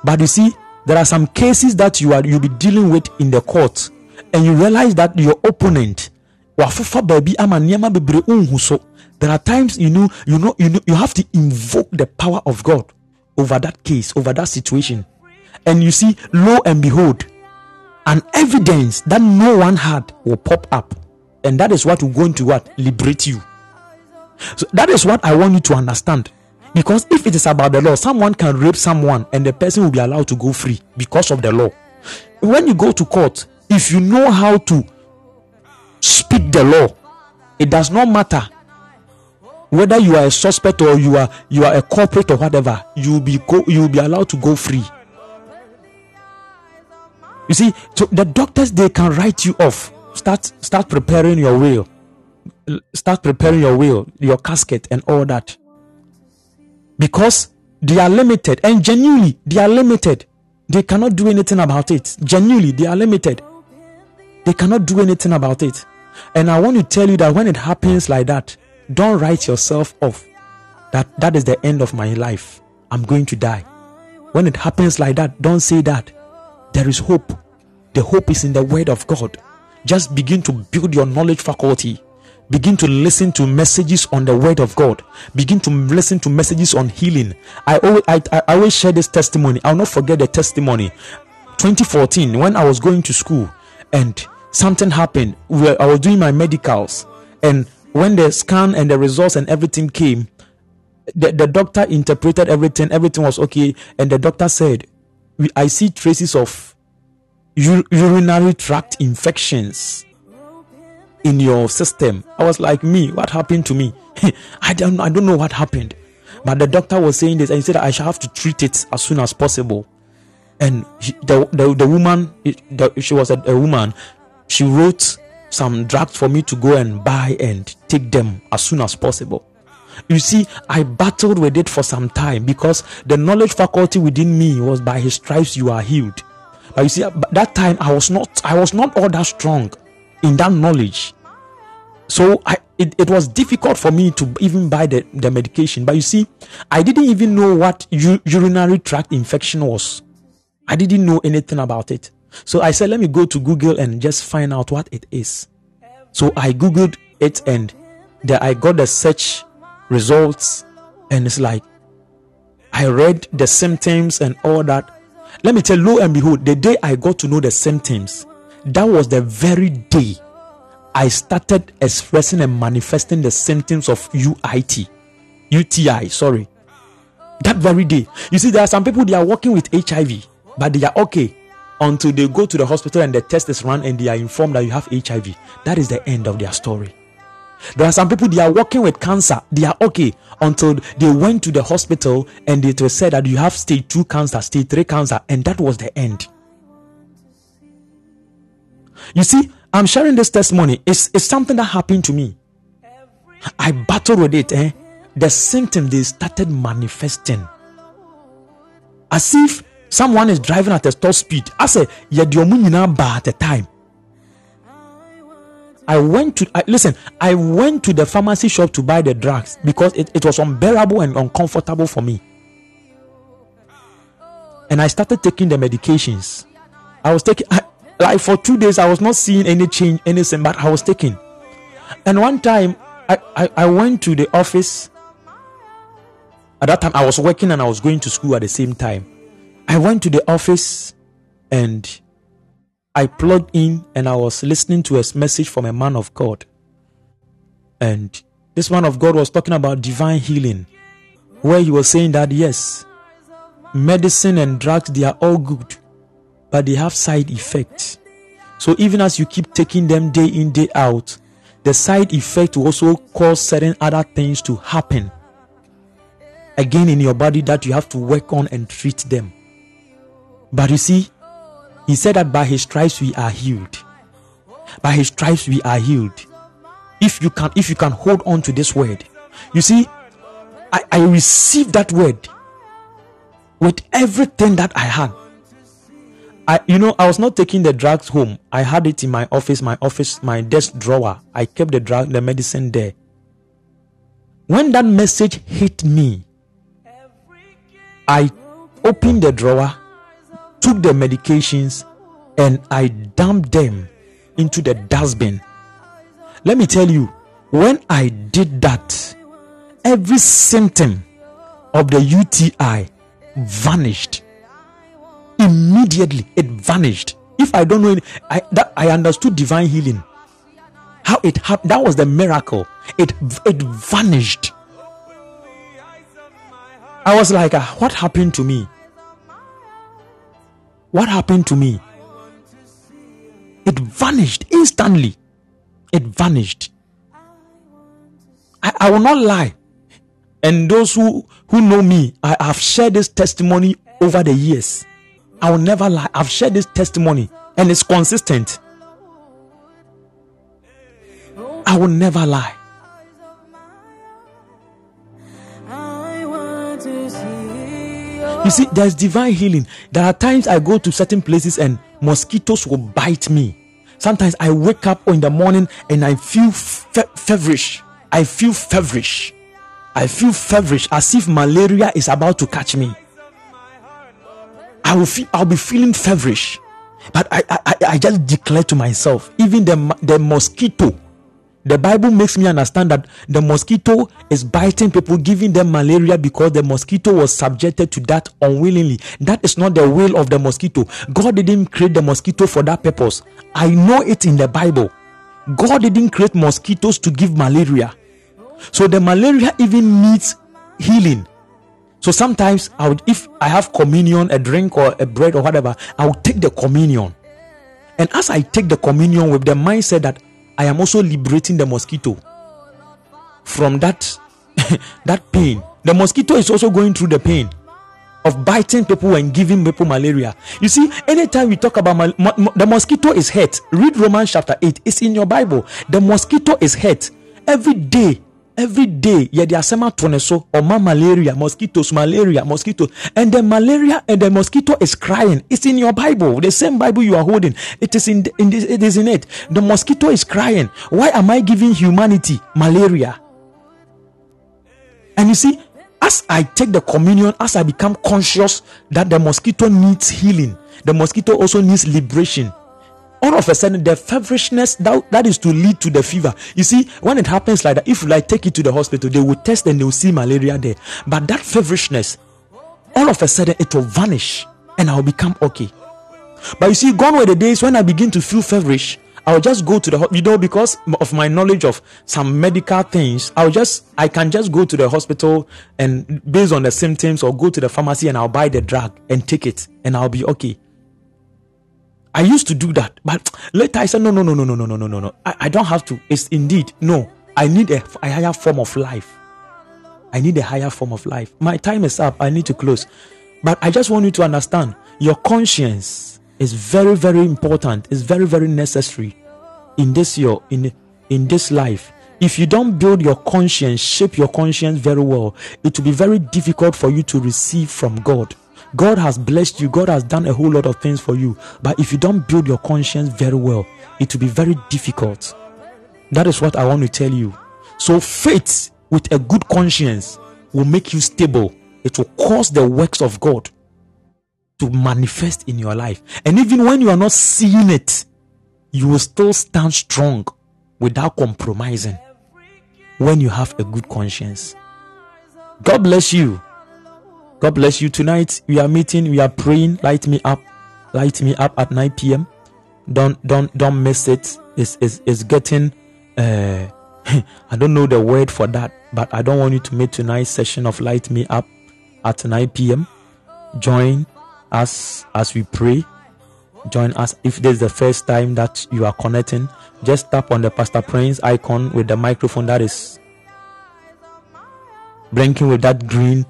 but you see, there are some cases that you are you'll be dealing with in the court, and you realize that your opponent ama there are times you know you know you know you have to invoke the power of god over that case over that situation. And you see lo and behold an evidence that no one had will pop up. And that is what will going to what? Liberate you. So that is what i want you to understand. Because if it is about the law someone can rape someone and the person will be allowed to go free because of the law. When you go to court if you know how to speak the law. It does not matter whether you are a suspect or you are you are a culprit or whatever you will be go you will be allowed to go free. You see so the doctors they can write you off. Start start preparing your will start preparing your will your casket and all that. Because they are limited and genuinely they are limited. They cannot do anything about it. Genuinely they are limited they cannot do anything about it. And I want to tell you that when it happens like that, don't write yourself off. That that is the end of my life. I'm going to die. When it happens like that, don't say that. There is hope. The hope is in the word of God. Just begin to build your knowledge faculty. begin to listen to messages on the word of god begin to listen to messages on healing i always I, I always share this testimony i'll not forget the testimony 2014 when i was going to school and something happened where i was doing my medicals and when the scan and the results and everything came the, the doctor interpreted everything everything was okay and the doctor said i see traces of urinary tract infections in your system. I was like, me, what happened to me? I don't, I don't know what happened. But the doctor was saying this, and he said I shall have to treat it as soon as possible. And he, the, the the woman, the, she was a, a woman. She wrote some drugs for me to go and buy and take them as soon as possible. You see, I battled with it for some time because the knowledge faculty within me was by his stripes you are healed. But you see, uh, at that time I was not I was not all that strong in that knowledge. So I it, it was difficult for me to even buy the, the medication. But you see, I didn't even know what u- urinary tract infection was. I didn't know anything about it. So I said, let me go to Google and just find out what it is. So I Googled it and there I got the search results and it's like I read the symptoms and all that. Let me tell you, lo and behold, the day I got to know the symptoms, that was the very day I started expressing and manifesting the symptoms of UIT, UTI, sorry. That very day. You see, there are some people they are working with HIV, but they are okay until they go to the hospital and the test is run and they are informed that you have HIV. That is the end of their story. There are some people they are working with cancer, they are okay until they went to the hospital and it was said that you have stage 2 cancer, stage 3 cancer, and that was the end. You see, I'm sharing this testimony. It's, it's something that happened to me. I battled with it. Eh? The symptoms they started manifesting. As if someone is driving at a top speed. I said, yeah, the at the time. I went to I, listen. I went to the pharmacy shop to buy the drugs because it, it was unbearable and uncomfortable for me. And I started taking the medications. I was taking. I, like for two days, I was not seeing any change, anything, but I was taking. And one time, I, I, I went to the office. At that time, I was working and I was going to school at the same time. I went to the office and I plugged in and I was listening to a message from a man of God. And this man of God was talking about divine healing, where he was saying that yes, medicine and drugs they are all good, but they have side effects. So even as you keep taking them day in, day out, the side effect will also cause certain other things to happen again in your body that you have to work on and treat them. But you see, he said that by his stripes we are healed. By his stripes we are healed. If you can, if you can hold on to this word, you see, I, I received that word with everything that I had. I, you know, I was not taking the drugs home. I had it in my office, my office, my desk drawer. I kept the drug, the medicine there. When that message hit me, I opened the drawer, took the medications, and I dumped them into the dustbin. Let me tell you, when I did that, every symptom of the UTI vanished. Immediately it vanished. If i don't know it, i that i understood divine healing. How it happened that was the miracle. It it vanished. I was like uh, what happened to me what happened to me it vanished instantly it vanished I, I will not lie and those who who know me i have shared this testimony over the years I will never lie. I've shared this testimony and it's consistent. I will never lie. You see, there's divine healing. There are times I go to certain places and mosquitoes will bite me. Sometimes I wake up in the morning and I feel fe- feverish. I feel feverish. I feel feverish as if malaria is about to catch me. I will feel I'll be feeling feverish. But I, I, I just declare to myself, even the, the mosquito The Bible makes me understand that the mosquito is biting people, giving them malaria because the mosquito was subjected to that unwillingly. That is not the will of the mosquito. God didn't create the mosquito for that purpose. I know it in the Bible. God didn't create mosquitoes to give malaria. So the malaria even needs healing. So sometimes I would, if I have communion, a drink or a bread or whatever, I would take the communion. And as I take the communion with the mindset that I am also liberating the mosquito from that that pain. The mosquito is also going through the pain of biting people and giving people malaria. You see, anytime we talk about mal- mo- the mosquito is hurt. Read Romans chapter 8. It's in your Bible. The mosquito is hurt. Every day every day yɛde asɛm ato ne so ɔma malaria mosquitoes malaria mosquito and the malaria and the mosquito is crying. It's in your bible the same bible you are holding. It is in, in this, it is in it. The mosquito is crying. Why am i giving humanity malaria? And you see as i take the communion as i become conscious that the mosquito needs healing the mosquito also needs liberation all of a sudden the feverishness that, that is to lead to the fever you see when it happens like that if you like take it to the hospital they will test and they will see malaria there but that feverishness all of a sudden it will vanish and i'll become okay but you see gone were the days when i begin to feel feverish I'll just go to the you know because of my knowledge of some medical things. I'll just I can just go to the hospital and based on the symptoms or go to the pharmacy and I'll buy the drug and take it and I'll be okay. I used to do that, but later I said, no, no, no, no, no, no, no, no, no, no. I, I don't have to. It's indeed no. I need a, a higher form of life. I need a higher form of life. My time is up. I need to close. But I just want you to understand your conscience is very, very important. It's very, very necessary in this your in in this life. If you don't build your conscience, shape your conscience very well, it will be very difficult for you to receive from God. God has blessed you, God has done a whole lot of things for you. But if you don't build your conscience very well, it will be very difficult. That is what I want to tell you. So, faith with a good conscience will make you stable, it will cause the works of God to manifest in your life. And even when you are not seeing it, you will still stand strong without compromising when you have a good conscience. God bless you. God bless you. Tonight we are meeting, we are praying. Light me up, light me up at 9 p.m. Don't don't don't miss it. It's it's, it's getting uh I don't know the word for that, but I don't want you to miss tonight's session of Light Me Up at 9 p.m. Join us as we pray. Join us if this is the first time that you are connecting. Just tap on the Pastor Prince icon with the microphone that is blinking with that green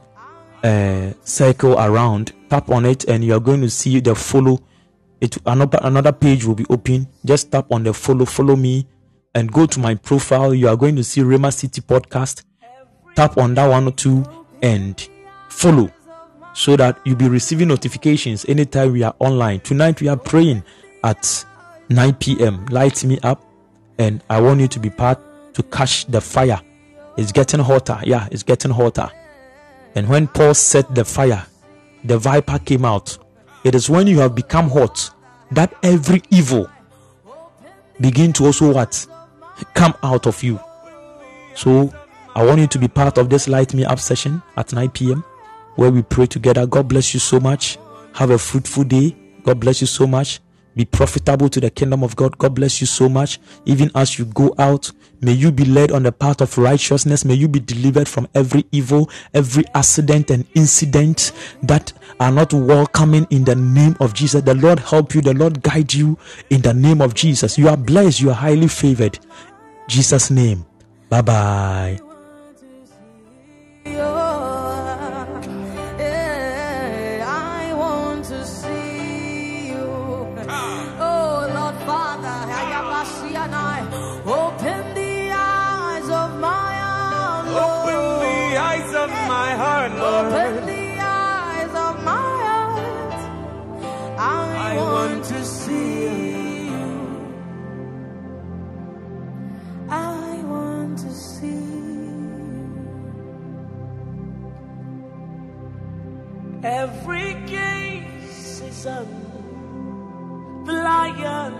uh, circle around tap on it and you are going to see the follow. It another another page will be open. Just tap on the follow follow me and go to my profile. You are going to see Rhema City podcast. Tap on that one or two and follow so that you'll be receiving notifications anytime we are online. Tonight we are praying at 9 p.m light me up and i want you to be part to catch the fire. It's getting hotter. Yeah it's getting hotter and when Paul set the fire, the viper came out. It is when you have become hot that every evil begin to also what come out of you. So I want you to be part of this light me up session at 9 p.m. where we pray together. God bless you so much. Have a fruitful day. God bless you so much. Be profitable to the kingdom of God. God bless you so much. Even as you go out, may you be led on the path of righteousness. May you be delivered from every evil, every accident and incident that are not welcoming in the name of Jesus. The Lord help you. The Lord guide you in the name of Jesus. You are blessed. You are highly favored. Jesus' name. Bye bye. Every gaze is on the lion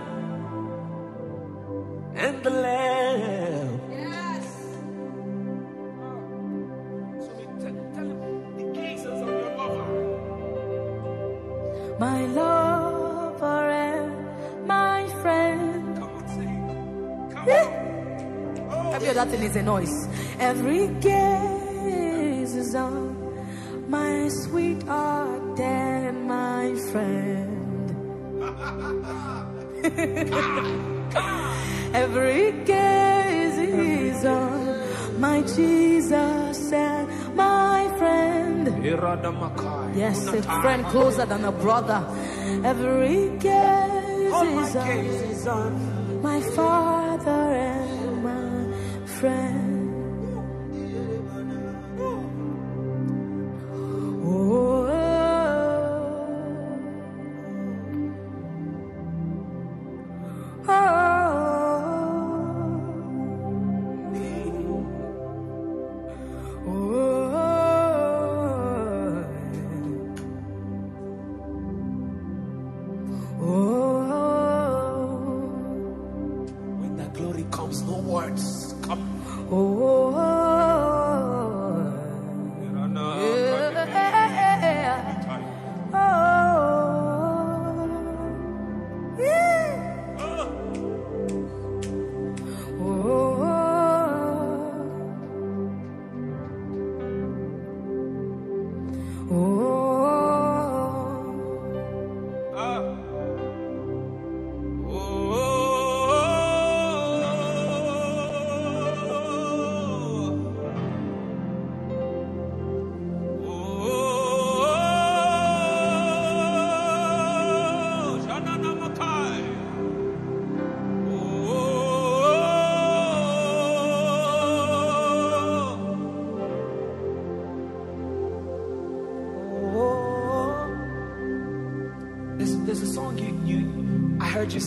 and the lamb. Yes. So tell, tell him the gaze is your lover. My lover and my friend. Come on, sing. Come on. oh. heard that thing is a noise. Every gaze is on my sweetheart and my friend. Every gaze is on my Jesus and my friend. Yes, a friend closer than a brother. Every gaze All my is on gaze is on. my father and my friend. Oh,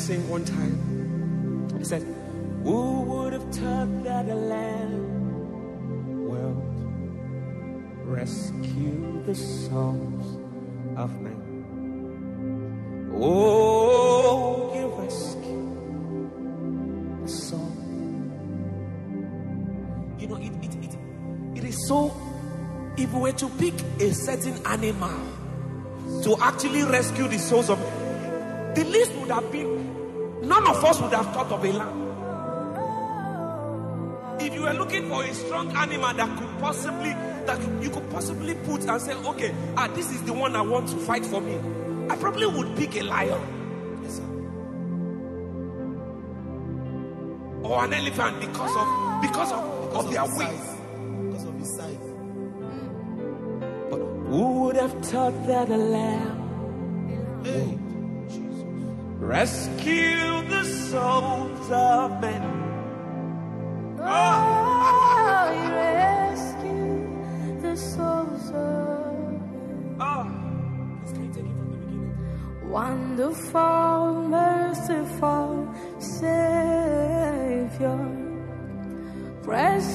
sing one time. It said, Who would have thought that a lamb will rescue the souls of men? Oh, you rescue the soul. You know, it, it, it, it is so. If we were to pick a certain animal to actually rescue the souls of the list would have been none of us would have thought of a lamb if you were looking for a strong animal that could possibly that you could possibly put and say okay ah this is the one i want to fight for me i probably would pick a lion or an elephant because of because of, of their weight Because of his size. but who would have thought that a lamb. Rescue the souls of men. Oh, you rescue the souls of Ah, please can you take it from the beginning? Wonderful, merciful Savior, precious